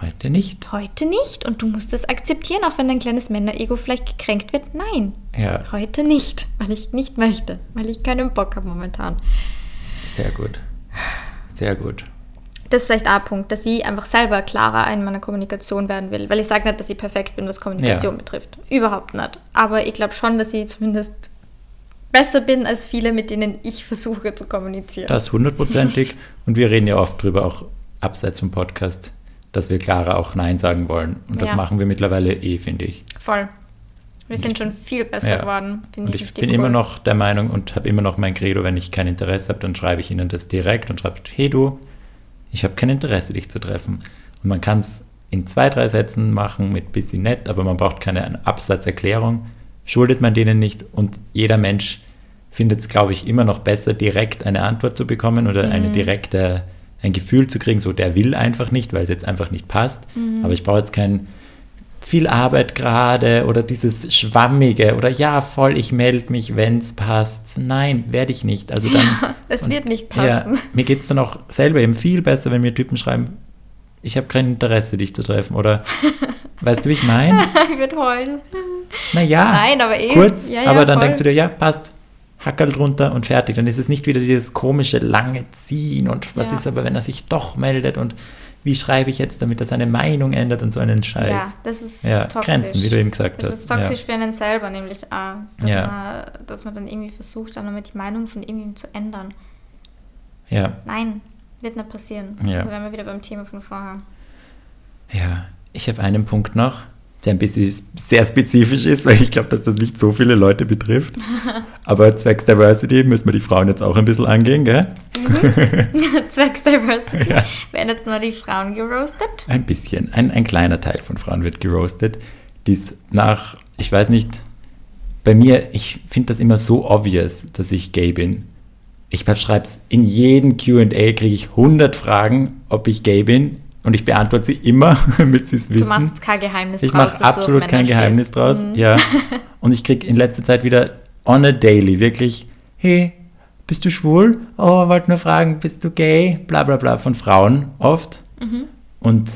Heute nicht. heute nicht. Und du musst es akzeptieren, auch wenn dein kleines Männerego vielleicht gekränkt wird. Nein, Ja, heute nicht, weil ich nicht möchte, weil ich keinen Bock habe momentan. sehr gut. Sehr gut. Das ist vielleicht ein Punkt, dass ich einfach selber klarer in meiner Kommunikation werden will. Weil ich sage nicht, dass ich perfekt bin, was Kommunikation Ja. betrifft. Überhaupt nicht. Aber ich glaube schon, dass ich zumindest besser bin als viele, mit denen ich versuche zu kommunizieren. Das hundertprozentig. Und wir reden ja oft drüber, auch abseits vom Podcast, dass wir klarer auch Nein sagen wollen. Und das Ja. machen wir mittlerweile eh, finde ich. Voll. Wir sind schon viel besser Ja. geworden. Finde Und ich ich bin cool. immer noch der Meinung und habe immer noch mein Credo, wenn ich kein Interesse habe, dann schreibe ich ihnen das direkt und schreibe, hey du, ich habe kein Interesse, dich zu treffen. Und man kann es in zwei, drei Sätzen machen mit bisschen nett, aber man braucht keine Absatzerklärung. Schuldet man denen nicht und jeder Mensch findet es, glaube ich, immer noch besser, direkt eine Antwort zu bekommen oder eine direkte, ein Gefühl zu kriegen, so der will einfach nicht, weil es jetzt einfach nicht passt. Aber ich brauche jetzt kein viel Arbeit gerade oder dieses Schwammige oder ja, voll, ich melde mich, wenn es passt. Nein, werde ich nicht. Also dann. es und- wird nicht Ja, passen. mir geht es dann auch selber eben viel besser, wenn mir Typen schreiben, ich habe kein Interesse, dich zu treffen. Oder weißt du, wie ich meine? ich würde heulen. Naja, Nein, aber eh. kurz, Ja, ja, aber dann voll. denkst du dir, ja, passt. Hackerl drunter und fertig. Dann ist es nicht wieder dieses komische lange Ziehen und was Ja. ist aber, wenn er sich doch meldet und wie schreibe ich jetzt, damit er seine Meinung ändert und so einen Scheiß. Ja, das ist Ja, toxisch. Grenzen, wie du eben gesagt das hast. ist toxisch für einen selber, nämlich auch, dass, Ja. man, dass man dann irgendwie versucht, dann nochmal die Meinung von irgendjemandem zu ändern. Ja, ja. Nein, wird nicht passieren. Ja. Also wären wir wieder beim Thema von vorher. Ja, ich habe einen Punkt noch, der ein bisschen sehr spezifisch ist, weil ich glaube, dass das nicht so viele Leute betrifft. Aber zwecks Diversity müssen wir die Frauen jetzt auch ein bisschen angehen, gell? Zwecks Diversity Ja. werden jetzt nur die Frauen geroastet. Ein bisschen. Ein, ein kleiner Teil von Frauen wird geroastet. Dies nach, ich weiß nicht, bei mir, ich finde das immer so obvious, dass ich gay bin. Ich schreibe es in jedem QA, kriege ich 100 Fragen, ob ich gay bin. Und ich beantworte sie immer, damit sie es wissen. Du machst jetzt kein Geheimnis Ich draus, mache du auf absolut kein Geheimnis stehst. draus. Mhm. Ja. Und ich kriege in letzter Zeit wieder on a daily wirklich, hey, bist du schwul? Oh, wollte nur fragen, bist du gay? Bla bla bla von Frauen oft. Mhm. Und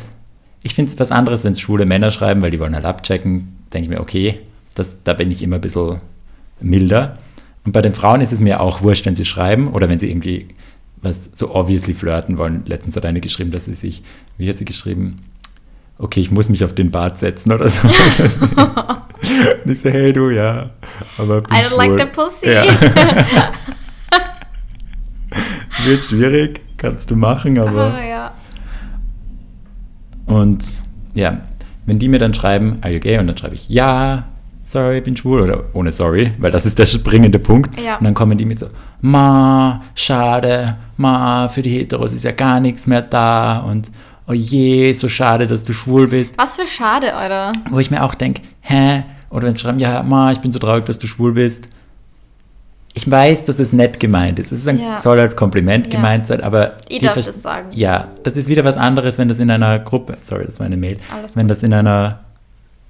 ich finde es was anderes, wenn es schwule Männer schreiben, weil die wollen halt abchecken. Denke ich mir, okay, das, da bin ich immer ein bisschen milder. Und bei den Frauen ist es mir auch wurscht, wenn sie schreiben oder wenn sie irgendwie was so obviously flirten wollen. Letztens hat eine geschrieben, dass sie sich, wie hat sie geschrieben? Okay, ich muss mich auf den Bart setzen oder so. Und ich so, hey du, ja, aber bin I don't like schwul. the pussy. Ja. Wird schwierig, kannst du machen, aber... Ah, ja. Und ja, wenn die mir dann schreiben, are you gay? Und dann schreibe ich, ja, sorry, bin schwul oder ohne sorry, weil das ist der springende Punkt. Ja. Und dann kommen die mit so, ma, schade, ma, für die Heteros ist ja gar nichts mehr da und oh je, so schade, dass du schwul bist. Was für schade, Alter. Wo ich mir auch denke, hä? Oder wenn sie schreiben, ja, ma, ich bin so traurig, dass du schwul bist. Ich weiß, dass es nett gemeint ist. Es ist ein, Ja. soll als Kompliment Ja. gemeint sein, aber Ich darf das sagen. Ja, das ist wieder was anderes, wenn das in einer Gruppe, sorry, das war eine Mail, Alles wenn gut. das in einer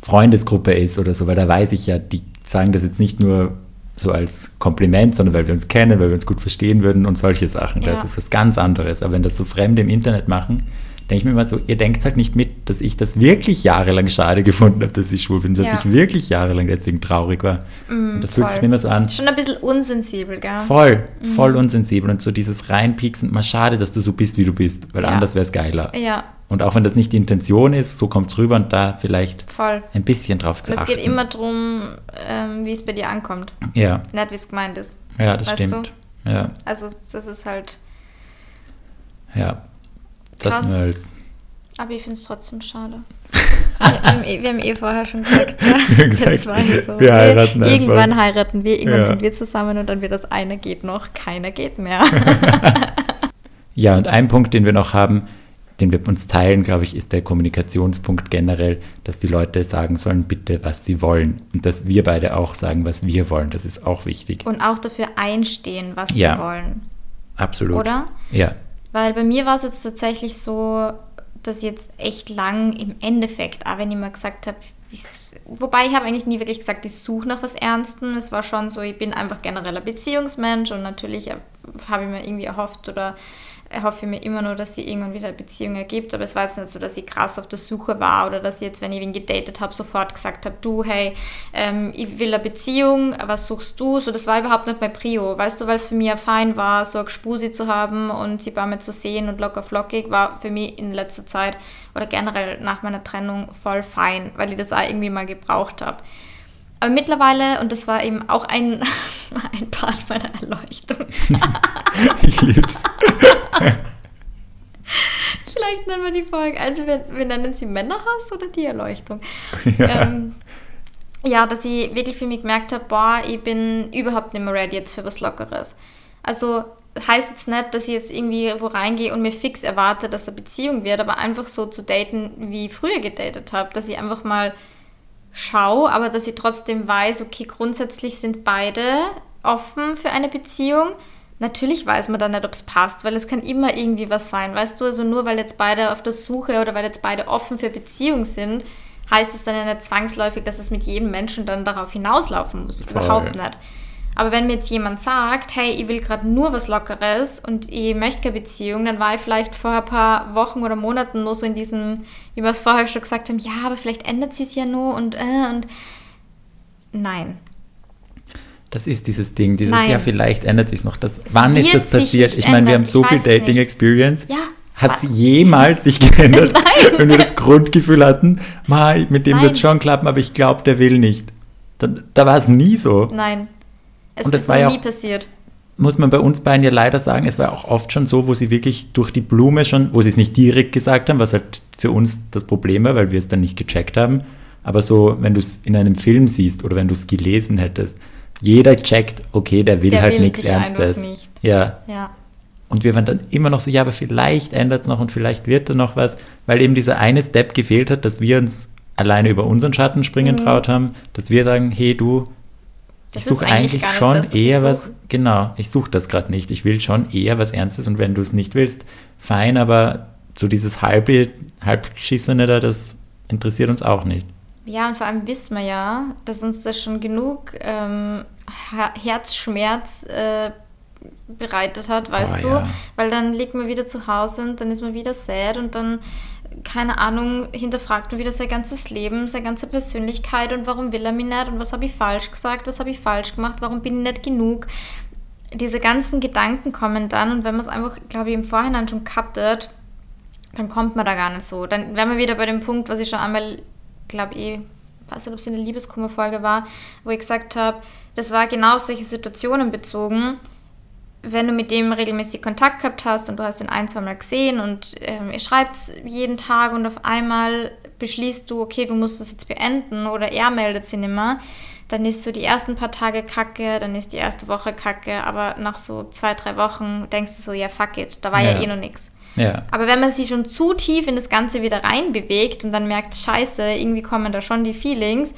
Freundesgruppe ist oder so, weil da weiß ich ja, die sagen das jetzt nicht nur so als Kompliment, sondern weil wir uns kennen, weil wir uns gut verstehen würden und solche Sachen. Das Ja. ist was ganz anderes. Aber wenn das so Fremde im Internet machen, denke ich mir immer so, ihr denkt halt nicht mit, dass ich das wirklich jahrelang schade gefunden habe, dass ich schwul bin, dass Ja. ich wirklich jahrelang deswegen traurig war. Mm, und das fühlt voll. sich immer so an. Schon ein bisschen unsensibel, gell? Voll, voll Mhm. unsensibel und so dieses reinpieksen, mal schade, dass du so bist, wie du bist, weil Ja. anders wäre es geiler. Ja, Und auch wenn das nicht die Intention ist, so kommt es rüber und da vielleicht voll. ein bisschen drauf zu Und es achten. geht immer darum, ähm, wie es bei dir ankommt. Ja, Nicht, wie es gemeint ist. ja, das Weißt stimmt. Ja, Also, das ist halt. ja. Das Krass. nur als Aber ich finde es trotzdem schade. wir, wir, haben eh, wir haben eh vorher schon gesagt, ja, gesagt, wir so, wir heiraten okay, Irgendwann heiraten wir, irgendwann Ja. sind wir zusammen und dann wird das einer geht noch, keiner geht mehr. Ja, und ein Punkt, den wir noch haben, den wir uns teilen, glaube ich, ist der Kommunikationspunkt generell, dass die Leute sagen sollen, bitte, was sie wollen. Und dass wir beide auch sagen, was wir wollen. Das ist auch wichtig. und auch dafür einstehen, was Ja. wir wollen. Absolut. Oder? Ja. Weil bei mir war es jetzt tatsächlich so, dass ich jetzt echt lang im Endeffekt, auch wenn ich mal gesagt habe, ich- wobei ich habe eigentlich nie wirklich gesagt, ich suche nach was Ernstem. Es war schon so, ich bin einfach genereller Beziehungsmensch und natürlich äh, habe ich mir irgendwie erhofft oder erhoffe mir immer nur, dass sie irgendwann wieder eine Beziehung ergibt. Aber es war jetzt nicht so, dass ich krass auf der Suche war oder dass ich jetzt, wenn ich ihn gedatet habe, sofort gesagt habe, du, hey, ähm, ich will eine Beziehung, was suchst du? So, das war überhaupt nicht mein Prio. Weißt du, weil es für mich ja fein war, so eine Gspusi zu haben und sie bei mir zu sehen und locker flockig, war für mich in letzter Zeit oder generell nach meiner Trennung voll fein, weil ich das auch irgendwie mal gebraucht habe. Aber mittlerweile, und das war eben auch ein, ein Part meiner Erleuchtung, Ich lieb's. Vielleicht nennen wir die Folge, also wir, wir nennen sie Männerhass oder die Erleuchtung. Ja. Ähm, ja, dass ich wirklich für mich gemerkt habe, boah, ich bin überhaupt nicht mehr ready jetzt für was Lockeres. Also heißt jetzt nicht, dass ich jetzt irgendwie wo reingehe und mir fix erwarte, dass eine Beziehung wird, aber einfach so zu daten, wie ich früher gedatet habe, dass ich einfach mal schaue, aber dass ich trotzdem weiß, okay, grundsätzlich sind beide offen für eine Beziehung. Natürlich weiß man dann nicht, ob es passt, weil es kann immer irgendwie was sein, weißt du? Also nur weil jetzt beide auf der Suche oder weil jetzt beide offen für Beziehung sind, heißt es dann ja nicht zwangsläufig, dass es mit jedem Menschen dann darauf hinauslaufen muss. Überhaupt nicht. Aber wenn mir jetzt jemand sagt, hey, ich will gerade nur was Lockeres und ich möchte keine Beziehung, dann war ich vielleicht vor ein paar Wochen oder Monaten nur so in diesem, wie wir es vorher schon gesagt haben, ja, aber vielleicht ändert sie es ja nur und äh, und nein. Das ist dieses Ding, dieses Nein. ja, vielleicht ändert sich noch. Das, Es wann ist das passiert? Ich meine, wir haben so viel weiß es nicht. Dating-Experience. Ja. Hat es jemals sich geändert, wenn wir das Grundgefühl hatten, "Ma, mit dem Nein. wird schon klappen, aber ich glaube, der will nicht. Da, da war es nie so. Nein. Es Und das ist war noch ja nie passiert. Muss man bei uns beiden ja leider sagen, es war auch oft schon so, wo sie wirklich durch die Blume schon, wo sie es nicht direkt gesagt haben, was halt für uns das Problem war, weil wir es dann nicht gecheckt haben. Aber so, wenn du es in einem Film siehst oder wenn du es gelesen hättest, jeder checkt, okay, der will Der halt will nichts Ernstes. nicht. Ja, Ja. Und wir waren dann immer noch so, ja, aber vielleicht ändert es noch und vielleicht wird da noch was, weil eben dieser eine Step gefehlt hat, dass wir uns alleine über unseren Schatten springen Mhm. traut haben, dass wir sagen, hey du, Das ich suche eigentlich eigentlich schon das, eher was, genau, ich suche das gerade nicht, ich will schon eher was Ernstes und wenn du es nicht willst, fein, aber so dieses halbe, halbschissene da, das interessiert uns auch nicht. Ja, und vor allem wissen wir ja, dass uns das schon genug ähm, Herzschmerz äh, bereitet hat, weißt Boah, du? Ja. Weil dann liegt man wieder zu Hause und dann ist man wieder sad und dann, keine Ahnung, hinterfragt wieder sein ganzes Leben, seine ganze Persönlichkeit und warum will er mich nicht und was habe ich falsch gesagt, was habe ich falsch gemacht, warum bin ich nicht genug. Diese ganzen Gedanken kommen dann und wenn man es einfach, glaube ich, im Vorhinein schon cuttet, dann kommt man da gar nicht so. Dann wären wir wieder bei dem Punkt, was ich schon einmal, glaube ich, weiß nicht, ob es in der Liebeskummerfolge war, wo ich gesagt habe, das war genau auf solche Situationen bezogen wenn du mit dem regelmäßig Kontakt gehabt hast und du hast ihn ein, zwei Mal gesehen und ähm, ihr schreibt jeden Tag und auf einmal beschließt du, okay, du musst das jetzt beenden oder er meldet sich nicht mehr, dann ist so die ersten paar Tage kacke, dann ist die erste Woche kacke, aber nach so zwei, drei Wochen denkst du so, ja, fuck it, da war ja, ja eh noch nichts. Ja. Aber wenn man sich schon zu tief in das Ganze wieder reinbewegt und dann merkt, scheiße, irgendwie kommen da schon die Feelings,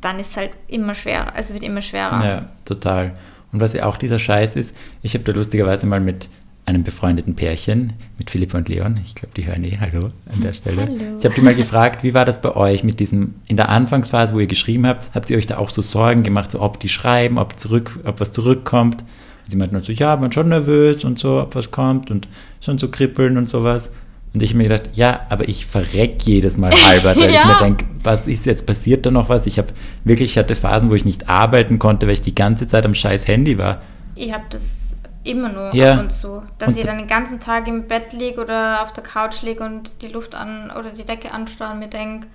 dann ist es halt immer schwerer, also wird immer schwerer. Ja, total. Und was ja auch dieser Scheiß ist, ich habe da lustigerweise mal mit einem befreundeten Pärchen, mit Philipp und Leon, ich glaube, die hören eh Hallo an der Stelle. Hallo. Ich habe die mal gefragt, wie war das bei euch mit diesem, in der Anfangsphase, wo ihr geschrieben habt, habt ihr euch da auch so Sorgen gemacht, so ob die schreiben, ob, zurück, ob was zurückkommt? Und sie meinten so, ja, man schon nervös und so, ob was kommt und schon so kribbeln und sowas. Und ich habe mir gedacht, ja, aber ich verreck jedes Mal halber, weil ja. ich mir denke, was ist jetzt, passiert da noch was? Ich habe wirklich, ich hatte Phasen, wo ich nicht arbeiten konnte, weil ich die ganze Zeit am scheiß Handy war. Ich habe das immer nur ja. ab und zu, dass und ich dann den ganzen Tag im Bett liege oder auf der Couch liege und die Luft an oder die Decke anstarre und mir denke,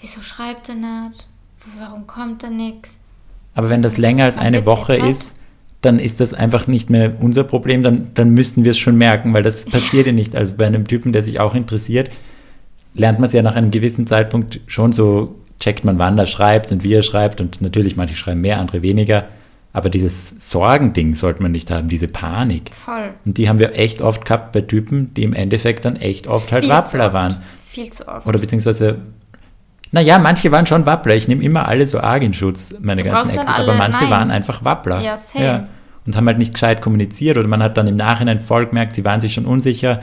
wieso schreibt er nicht? Warum kommt da nichts? Aber wenn das länger als eine Woche ist, dann ist das einfach nicht mehr unser Problem, dann, dann müssten wir es schon merken, weil das passiert ja nicht. Also bei einem Typen, der sich auch interessiert, lernt man es ja nach einem gewissen Zeitpunkt schon so, checkt man, wann er schreibt und wie er schreibt und natürlich manche schreiben mehr, andere weniger. Aber dieses Sorgending sollte man nicht haben, diese Panik. Voll. Und die haben wir echt oft gehabt bei Typen, die im Endeffekt dann echt oft halt Viel Wappler waren. Viel zu oft. Oder beziehungsweise naja, manche waren schon Wappler. Ich nehme immer alle so arg in Schutz, meine du ganzen Exes, aber manche nein. waren einfach Wappler. Ja, same. Ja. Und haben halt nicht gescheit kommuniziert oder man hat dann im Nachhinein voll gemerkt, sie waren sich schon unsicher.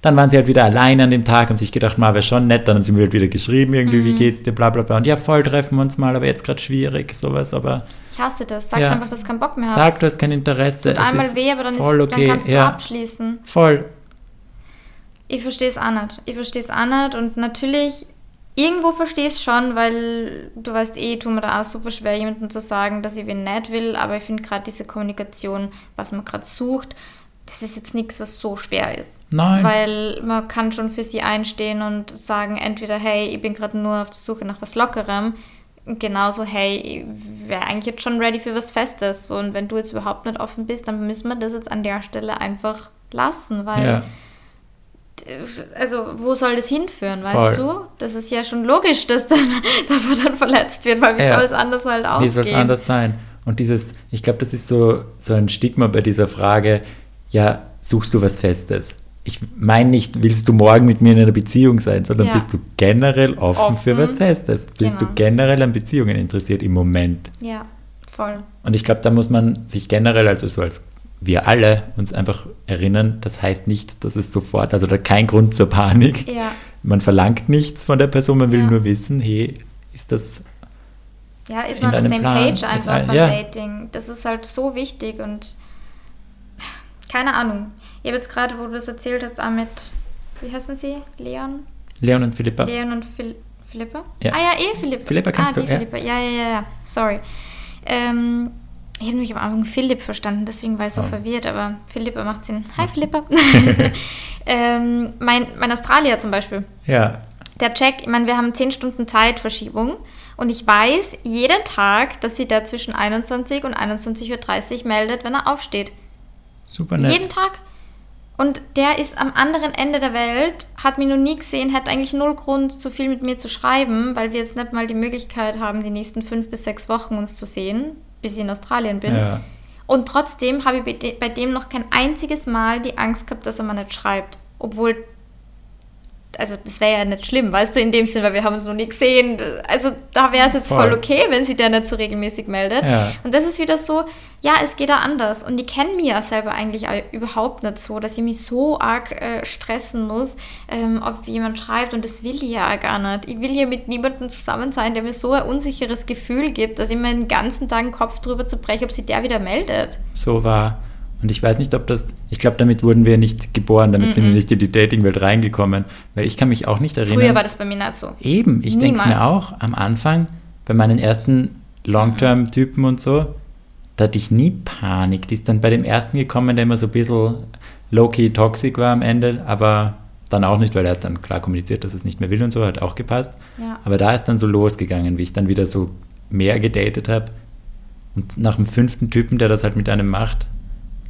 Dann waren sie halt wieder alleine an dem Tag, haben sich gedacht, mal wäre schon nett, dann haben sie mir halt wieder geschrieben, irgendwie, mhm. wie geht's dir, bla bla bla. Und ja, voll treffen wir uns mal, aber jetzt gerade schwierig, sowas, aber. Ich hasse das. Sag ja. einfach, dass du keinen Bock mehr hast. Sag, du hast kein Interesse. Tut einmal weh, aber dann, ist, okay. dann kannst du ja. abschließen. Voll. Ich verstehe es auch nicht. Ich verstehe es auch nicht. Und natürlich irgendwo verstehe ich es schon, weil du weißt eh, tut mir da auch super schwer, jemandem zu sagen, dass ich wen nicht will, aber ich finde gerade diese Kommunikation, was man gerade sucht, das ist jetzt nichts, was so schwer ist. Nein. Weil man kann schon für sie einstehen und sagen, entweder, hey, ich bin gerade nur auf der Suche nach was Lockerem, genauso, hey, ich wäre eigentlich jetzt schon ready für was Festes. Und wenn du jetzt überhaupt nicht offen bist, dann müssen wir das jetzt an der Stelle einfach lassen, weil ja also wo soll das hinführen, weißt Voll. du? Das ist ja schon logisch, dass, dann, dass man dann verletzt wird, weil wie ja. soll es anders halt aussehen? Wie soll es anders sein? Und dieses, ich glaube, das ist so, so ein Stigma bei dieser Frage, ja, suchst du was Festes? Ich meine nicht, willst du morgen mit mir in einer Beziehung sein, sondern ja. bist du generell offen, offen, für was Festes? Bist genau. du generell an Beziehungen interessiert im Moment? Ja, voll. Und ich glaube, da muss man sich generell, also so als wir alle uns einfach erinnern, das heißt nicht, dass es sofort, also da kein Grund zur Panik. Ja. Man verlangt nichts von der Person, man will ja. nur wissen, hey, ist das. Ja, ist man auf der same Page einfach ein, beim ja. Dating. Das ist halt so wichtig und keine Ahnung. Ich habe jetzt gerade, wo du das erzählt hast, auch mit, wie heißen sie? Leon? Leon und Philippa. Leon und Phil Philippa? Ja. Ah ja, eh Philippa. Philippa kannst ah, du, die ja. Philippa. Ja, ja, ja, ja. Sorry. Ähm, ich habe nämlich am Anfang Philipp verstanden, deswegen war ich so oh. verwirrt, aber Philippa macht Sinn. Hi Philippa. ähm, mein, mein Australier zum Beispiel. Ja. Der Check, ich meine, wir haben 10 Stunden Zeitverschiebung und ich weiß jeden Tag, dass sie da zwischen 21 und 21.30 Uhr meldet, wenn er aufsteht. Super nett. Jeden Tag. Und der ist am anderen Ende der Welt, hat mich noch nie gesehen, hat eigentlich null Grund, so viel mit mir zu schreiben, weil wir jetzt nicht mal die Möglichkeit haben, die nächsten fünf bis sechs Wochen uns zu sehen bis ich in Australien bin. Ja. Und trotzdem habe ich bei dem noch kein einziges Mal die Angst gehabt, dass er mir nicht schreibt. Obwohl also das wäre ja nicht schlimm, weißt du, in dem Sinn, weil wir haben es noch nie gesehen. Also da wäre es jetzt voll. voll. okay, wenn sie der nicht so regelmäßig meldet. Ja. Und das ist wieder so, ja, es geht da anders. Und die kennen mich ja selber eigentlich überhaupt nicht so, dass ich mich so arg äh, stressen muss, ähm, ob jemand schreibt. Und das will ich ja gar nicht. Ich will ja mit niemandem zusammen sein, der mir so ein unsicheres Gefühl gibt, dass ich mir den ganzen Tag den Kopf drüber zerbreche, ob sich der wieder meldet. So war. Und ich weiß nicht, ob das, ich glaube, damit wurden wir nicht geboren, damit mm -mm. sind wir nicht in die Dating-Welt reingekommen, weil ich kann mich auch nicht erinnern. Früher war das bei mir nicht so. Eben, ich denke mir auch am Anfang, bei meinen ersten Long-Term-Typen und so, da hatte ich nie Panik. Die ist dann bei dem ersten gekommen, der immer so ein bisschen low-key toxic war am Ende, aber dann auch nicht, weil er hat dann klar kommuniziert, dass es nicht mehr will und so, hat auch gepasst. Ja. Aber da ist dann so losgegangen, wie ich dann wieder so mehr gedatet habe. Und nach dem fünften Typen, der das halt mit einem macht,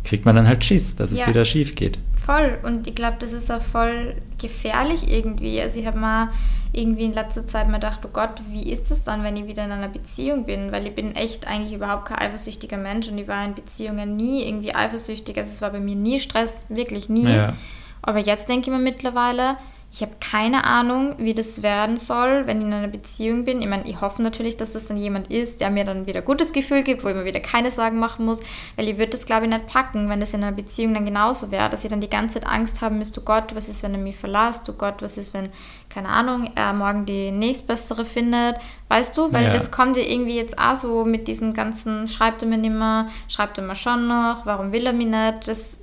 kriegt man dann halt Schiss, dass ja. es wieder schief geht. Voll. Und ich glaube, das ist auch voll gefährlich irgendwie. Also ich habe mal irgendwie in letzter Zeit mal gedacht, oh Gott, wie ist es dann, wenn ich wieder in einer Beziehung bin? Weil ich bin echt eigentlich überhaupt kein eifersüchtiger Mensch und ich war in Beziehungen nie irgendwie eifersüchtig. Also es war bei mir nie Stress, wirklich nie. Ja. Aber jetzt denke ich mir mittlerweile, ich habe keine Ahnung, wie das werden soll, wenn ich in einer Beziehung bin. Ich meine, ich hoffe natürlich, dass das dann jemand ist, der mir dann wieder gutes Gefühl gibt, wo ich mir wieder keine Sorgen machen muss, weil ich würde das, glaube ich, nicht packen, wenn das in einer Beziehung dann genauso wäre, dass ich dann die ganze Zeit Angst haben müsste, oh Gott, was ist, wenn er mich verlässt, oh Gott, was ist, wenn, keine Ahnung, er morgen die nächstbessere findet, weißt du, weil ja. das kommt ja irgendwie jetzt auch so mit diesen ganzen, schreibt er mir nicht mehr, schreibt er mir schon noch, warum will er mich nicht, das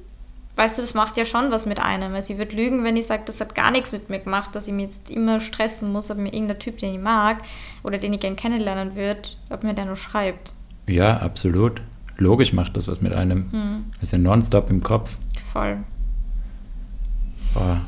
weißt du, das macht ja schon was mit einem. Also ich würde lügen, wenn ich sage, das hat gar nichts mit mir gemacht, dass ich mich jetzt immer stressen muss, ob mir irgendein Typ, den ich mag oder den ich gern kennenlernen würde, ob mir der nur schreibt. Ja, absolut. Logisch macht das was mit einem. Hm. ist ja nonstop im Kopf. Voll. Boah.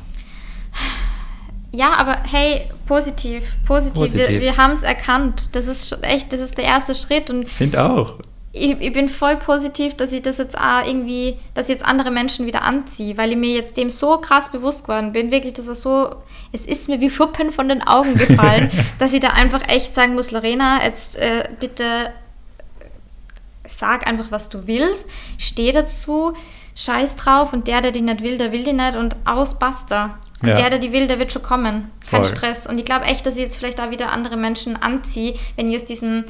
Ja, aber hey, positiv, positiv. positiv. Wir, wir haben es erkannt. Das ist echt, das ist der erste Schritt. Und Finde auch ich, ich, bin voll positiv, dass ich das jetzt auch irgendwie, dass ich jetzt andere Menschen wieder anziehe, weil ich mir jetzt dem so krass bewusst geworden bin. Wirklich, das war so, es ist mir wie Schuppen von den Augen gefallen, dass ich da einfach echt sagen muss, Lorena, jetzt äh, bitte sag einfach, was du willst, steh dazu, scheiß drauf und der, der die nicht will, der will die nicht und aus, basta. Ja. Der, der die will, der wird schon kommen. Kein Voll. Stress. Und ich glaube echt, dass ich jetzt vielleicht da wieder andere Menschen anziehe, wenn ich aus diesem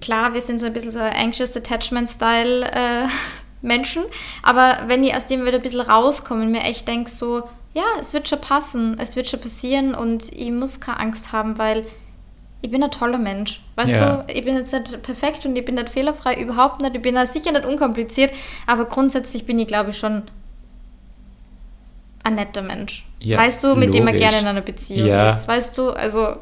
klar, wir sind so ein bisschen so anxious Attachment-Style äh, Menschen, aber wenn ich aus dem wieder ein bisschen rauskomme und mir echt denke so, ja, es wird schon passen, es wird schon passieren und ich muss keine Angst haben, weil ich bin ein toller Mensch. Weißt ja. du, ich bin jetzt nicht perfekt und ich bin nicht fehlerfrei, überhaupt nicht. Ich bin sicher nicht unkompliziert, aber grundsätzlich bin ich, glaube ich, schon ein netter Mensch. Ja, weißt du, mit logisch. dem man gerne in einer Beziehung ja. ist. Weißt du, also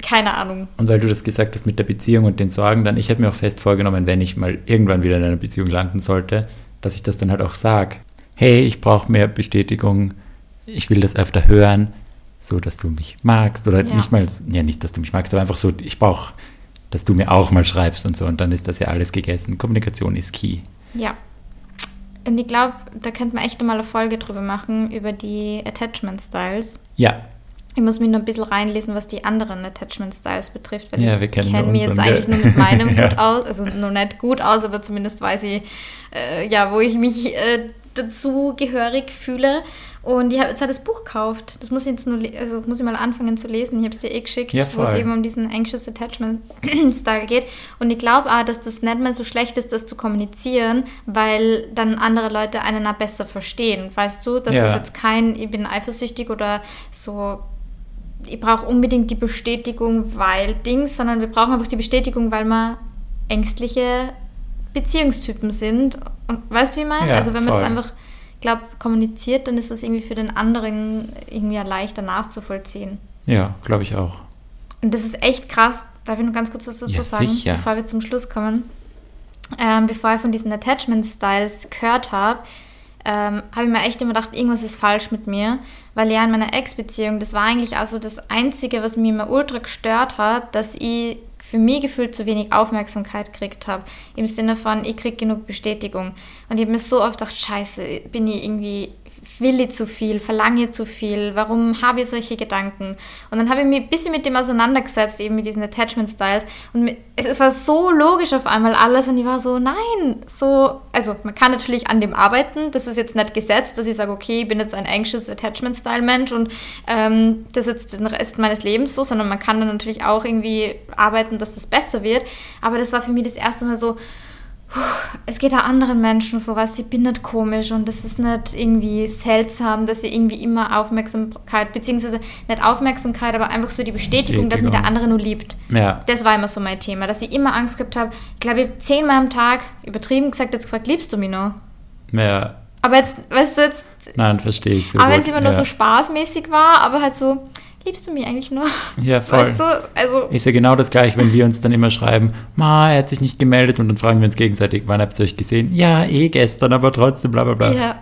keine Ahnung. Und weil du das gesagt hast mit der Beziehung und den Sorgen, dann, ich habe mir auch fest vorgenommen, wenn ich mal irgendwann wieder in einer Beziehung landen sollte, dass ich das dann halt auch sage. Hey, ich brauche mehr Bestätigung, ich will das öfter hören, so dass du mich magst. Oder ja. nicht mal, ja, nicht, dass du mich magst, aber einfach so, ich brauche, dass du mir auch mal schreibst und so. Und dann ist das ja alles gegessen. Kommunikation ist key. Ja. Und ich glaube, da könnte man echt mal eine Folge drüber machen, über die Attachment Styles. Ja, ich muss mich noch ein bisschen reinlesen, was die anderen Attachment Styles betrifft. Weil ja, wir kennen kenn mich jetzt eigentlich nur mit meinem ja. gut aus. Also noch nicht gut aus, aber zumindest weiß ich, äh, ja, wo ich mich äh, dazu gehörig fühle. Und ich habe jetzt halt das Buch gekauft. Das muss ich jetzt nur, also muss ich mal anfangen zu lesen. Ich habe es dir eh geschickt, ja, wo es eben um diesen Anxious Attachment Style geht. Und ich glaube auch, dass das nicht mehr so schlecht ist, das zu kommunizieren, weil dann andere Leute einen auch besser verstehen. Weißt du, dass ja. das jetzt kein, ich bin eifersüchtig oder so ich brauche unbedingt die Bestätigung, weil Dings, sondern wir brauchen einfach die Bestätigung, weil wir ängstliche Beziehungstypen sind. Und weißt du, wie ich meine? Ja, also wenn man voll. das einfach, glaube kommuniziert, dann ist das irgendwie für den anderen irgendwie leichter nachzuvollziehen. Ja, glaube ich auch. Und das ist echt krass. Darf ich noch ganz kurz was dazu ja, sagen, sicher. bevor wir zum Schluss kommen? Ähm, bevor ich von diesen Attachment-Styles gehört habe, ähm, habe ich mir echt immer gedacht, irgendwas ist falsch mit mir, weil ja in meiner Ex-Beziehung, das war eigentlich also das Einzige, was mir immer ultra gestört hat, dass ich für mich gefühlt zu wenig Aufmerksamkeit gekriegt habe. Im Sinne von, ich kriege genug Bestätigung. Und ich habe mir so oft gedacht, scheiße, bin ich irgendwie will ich zu viel, verlange ich zu viel, warum habe ich solche Gedanken? Und dann habe ich mich ein bisschen mit dem auseinandergesetzt, eben mit diesen Attachment Styles. Und es war so logisch auf einmal alles und ich war so, nein, so, also man kann natürlich an dem arbeiten, das ist jetzt nicht gesetzt, dass ich sage, okay, ich bin jetzt ein anxious Attachment Style Mensch und ähm, das ist jetzt den Rest meines Lebens so, sondern man kann dann natürlich auch irgendwie arbeiten, dass das besser wird. Aber das war für mich das erste Mal so, es geht auch anderen Menschen so, was ich bin nicht komisch und das ist nicht irgendwie seltsam, dass ihr irgendwie immer Aufmerksamkeit, beziehungsweise nicht Aufmerksamkeit, aber einfach so die Bestätigung, dass mir der andere nur liebt. Ja. Das war immer so mein Thema, dass ich immer Angst gehabt habe. Ich glaube, ich habe zehnmal am Tag übertrieben gesagt, jetzt gefragt, liebst du mich noch? Ja. Aber jetzt, weißt du, jetzt. Nein, verstehe ich so. Aber wenn es immer nur ja. so spaßmäßig war, aber halt so, liebst du mich eigentlich nur? Ja, voll. Weißt du, also. Ist ja genau das gleiche, wenn wir uns dann immer schreiben, Ma, er hat sich nicht gemeldet und dann fragen wir uns gegenseitig, wann habt ihr euch gesehen? Ja, eh gestern, aber trotzdem, bla bla bla. Ja,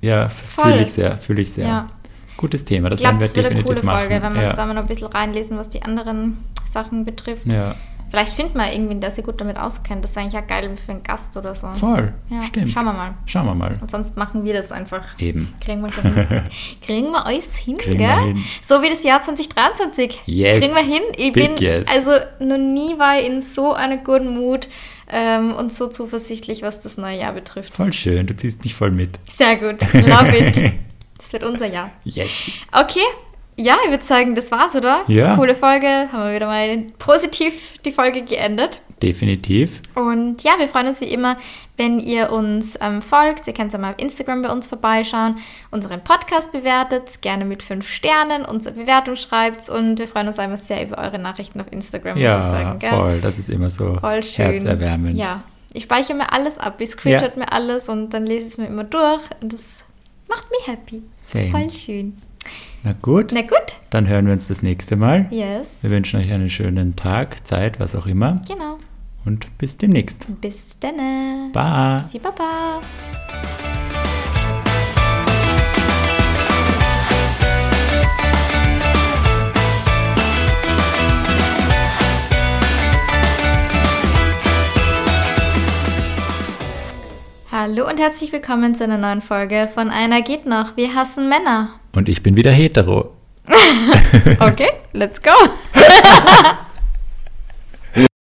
Ja, fühle ich sehr, fühle ich sehr. ja. Gutes Thema, das Ich glaube, werden wir das wird eine definitiv coole machen. Folge, wenn wir ja. uns da mal noch ein bisschen reinlesen, was die anderen Sachen betrifft. ja, Vielleicht findet man irgendwen, der sich gut damit auskennt. Das wäre eigentlich auch geil für einen Gast oder so. voll, Ja, stimmt. Schauen wir mal. Schauen wir mal. Und sonst machen wir das einfach. Eben. Kriegen wir schon hin. Kriegen wir alles hin, Kriegen gell? wir hin. So wie das Jahr 2023. Yes. Kriegen wir hin. Ich Big bin, yes. also noch nie war ich in so einem guten Mut ähm, und so zuversichtlich, was das neue Jahr betrifft. Voll schön, du ziehst mich voll mit. Sehr gut. Love it. Das wird unser Jahr. Yes. Okay. Ja, ich würde sagen, das war's, oder? Ja. Coole Folge. Haben wir wieder mal positiv die Folge geendet. Definitiv. Und ja, wir freuen uns wie immer, wenn ihr uns ähm, folgt. Ihr könnt ja mal auf Instagram bei uns vorbeischauen, unseren Podcast bewertet, gerne mit fünf Sternen, unsere Bewertung schreibt und wir freuen uns einfach sehr über eure Nachrichten auf Instagram, muss ich Ja, sagen. Gell? voll, das ist immer so Voll schön. herzerwärmend. Ja, ich speichere mir alles ab, ich screenshot mir alles und dann lese ich es mir immer durch und das macht mich happy. Same. Voll schön. Na gut, Na gut, dann hören wir uns das nächste Mal. yes. Wir wünschen euch einen schönen Tag, Zeit, was auch immer. Genau. Und bis demnächst. Bis dann. Bye. Bussi Baba. Hallo und herzlich willkommen zu einer neuen Folge von Einer geht noch. Wir hassen Männer. Und ich bin wieder hetero. Okay, let's go.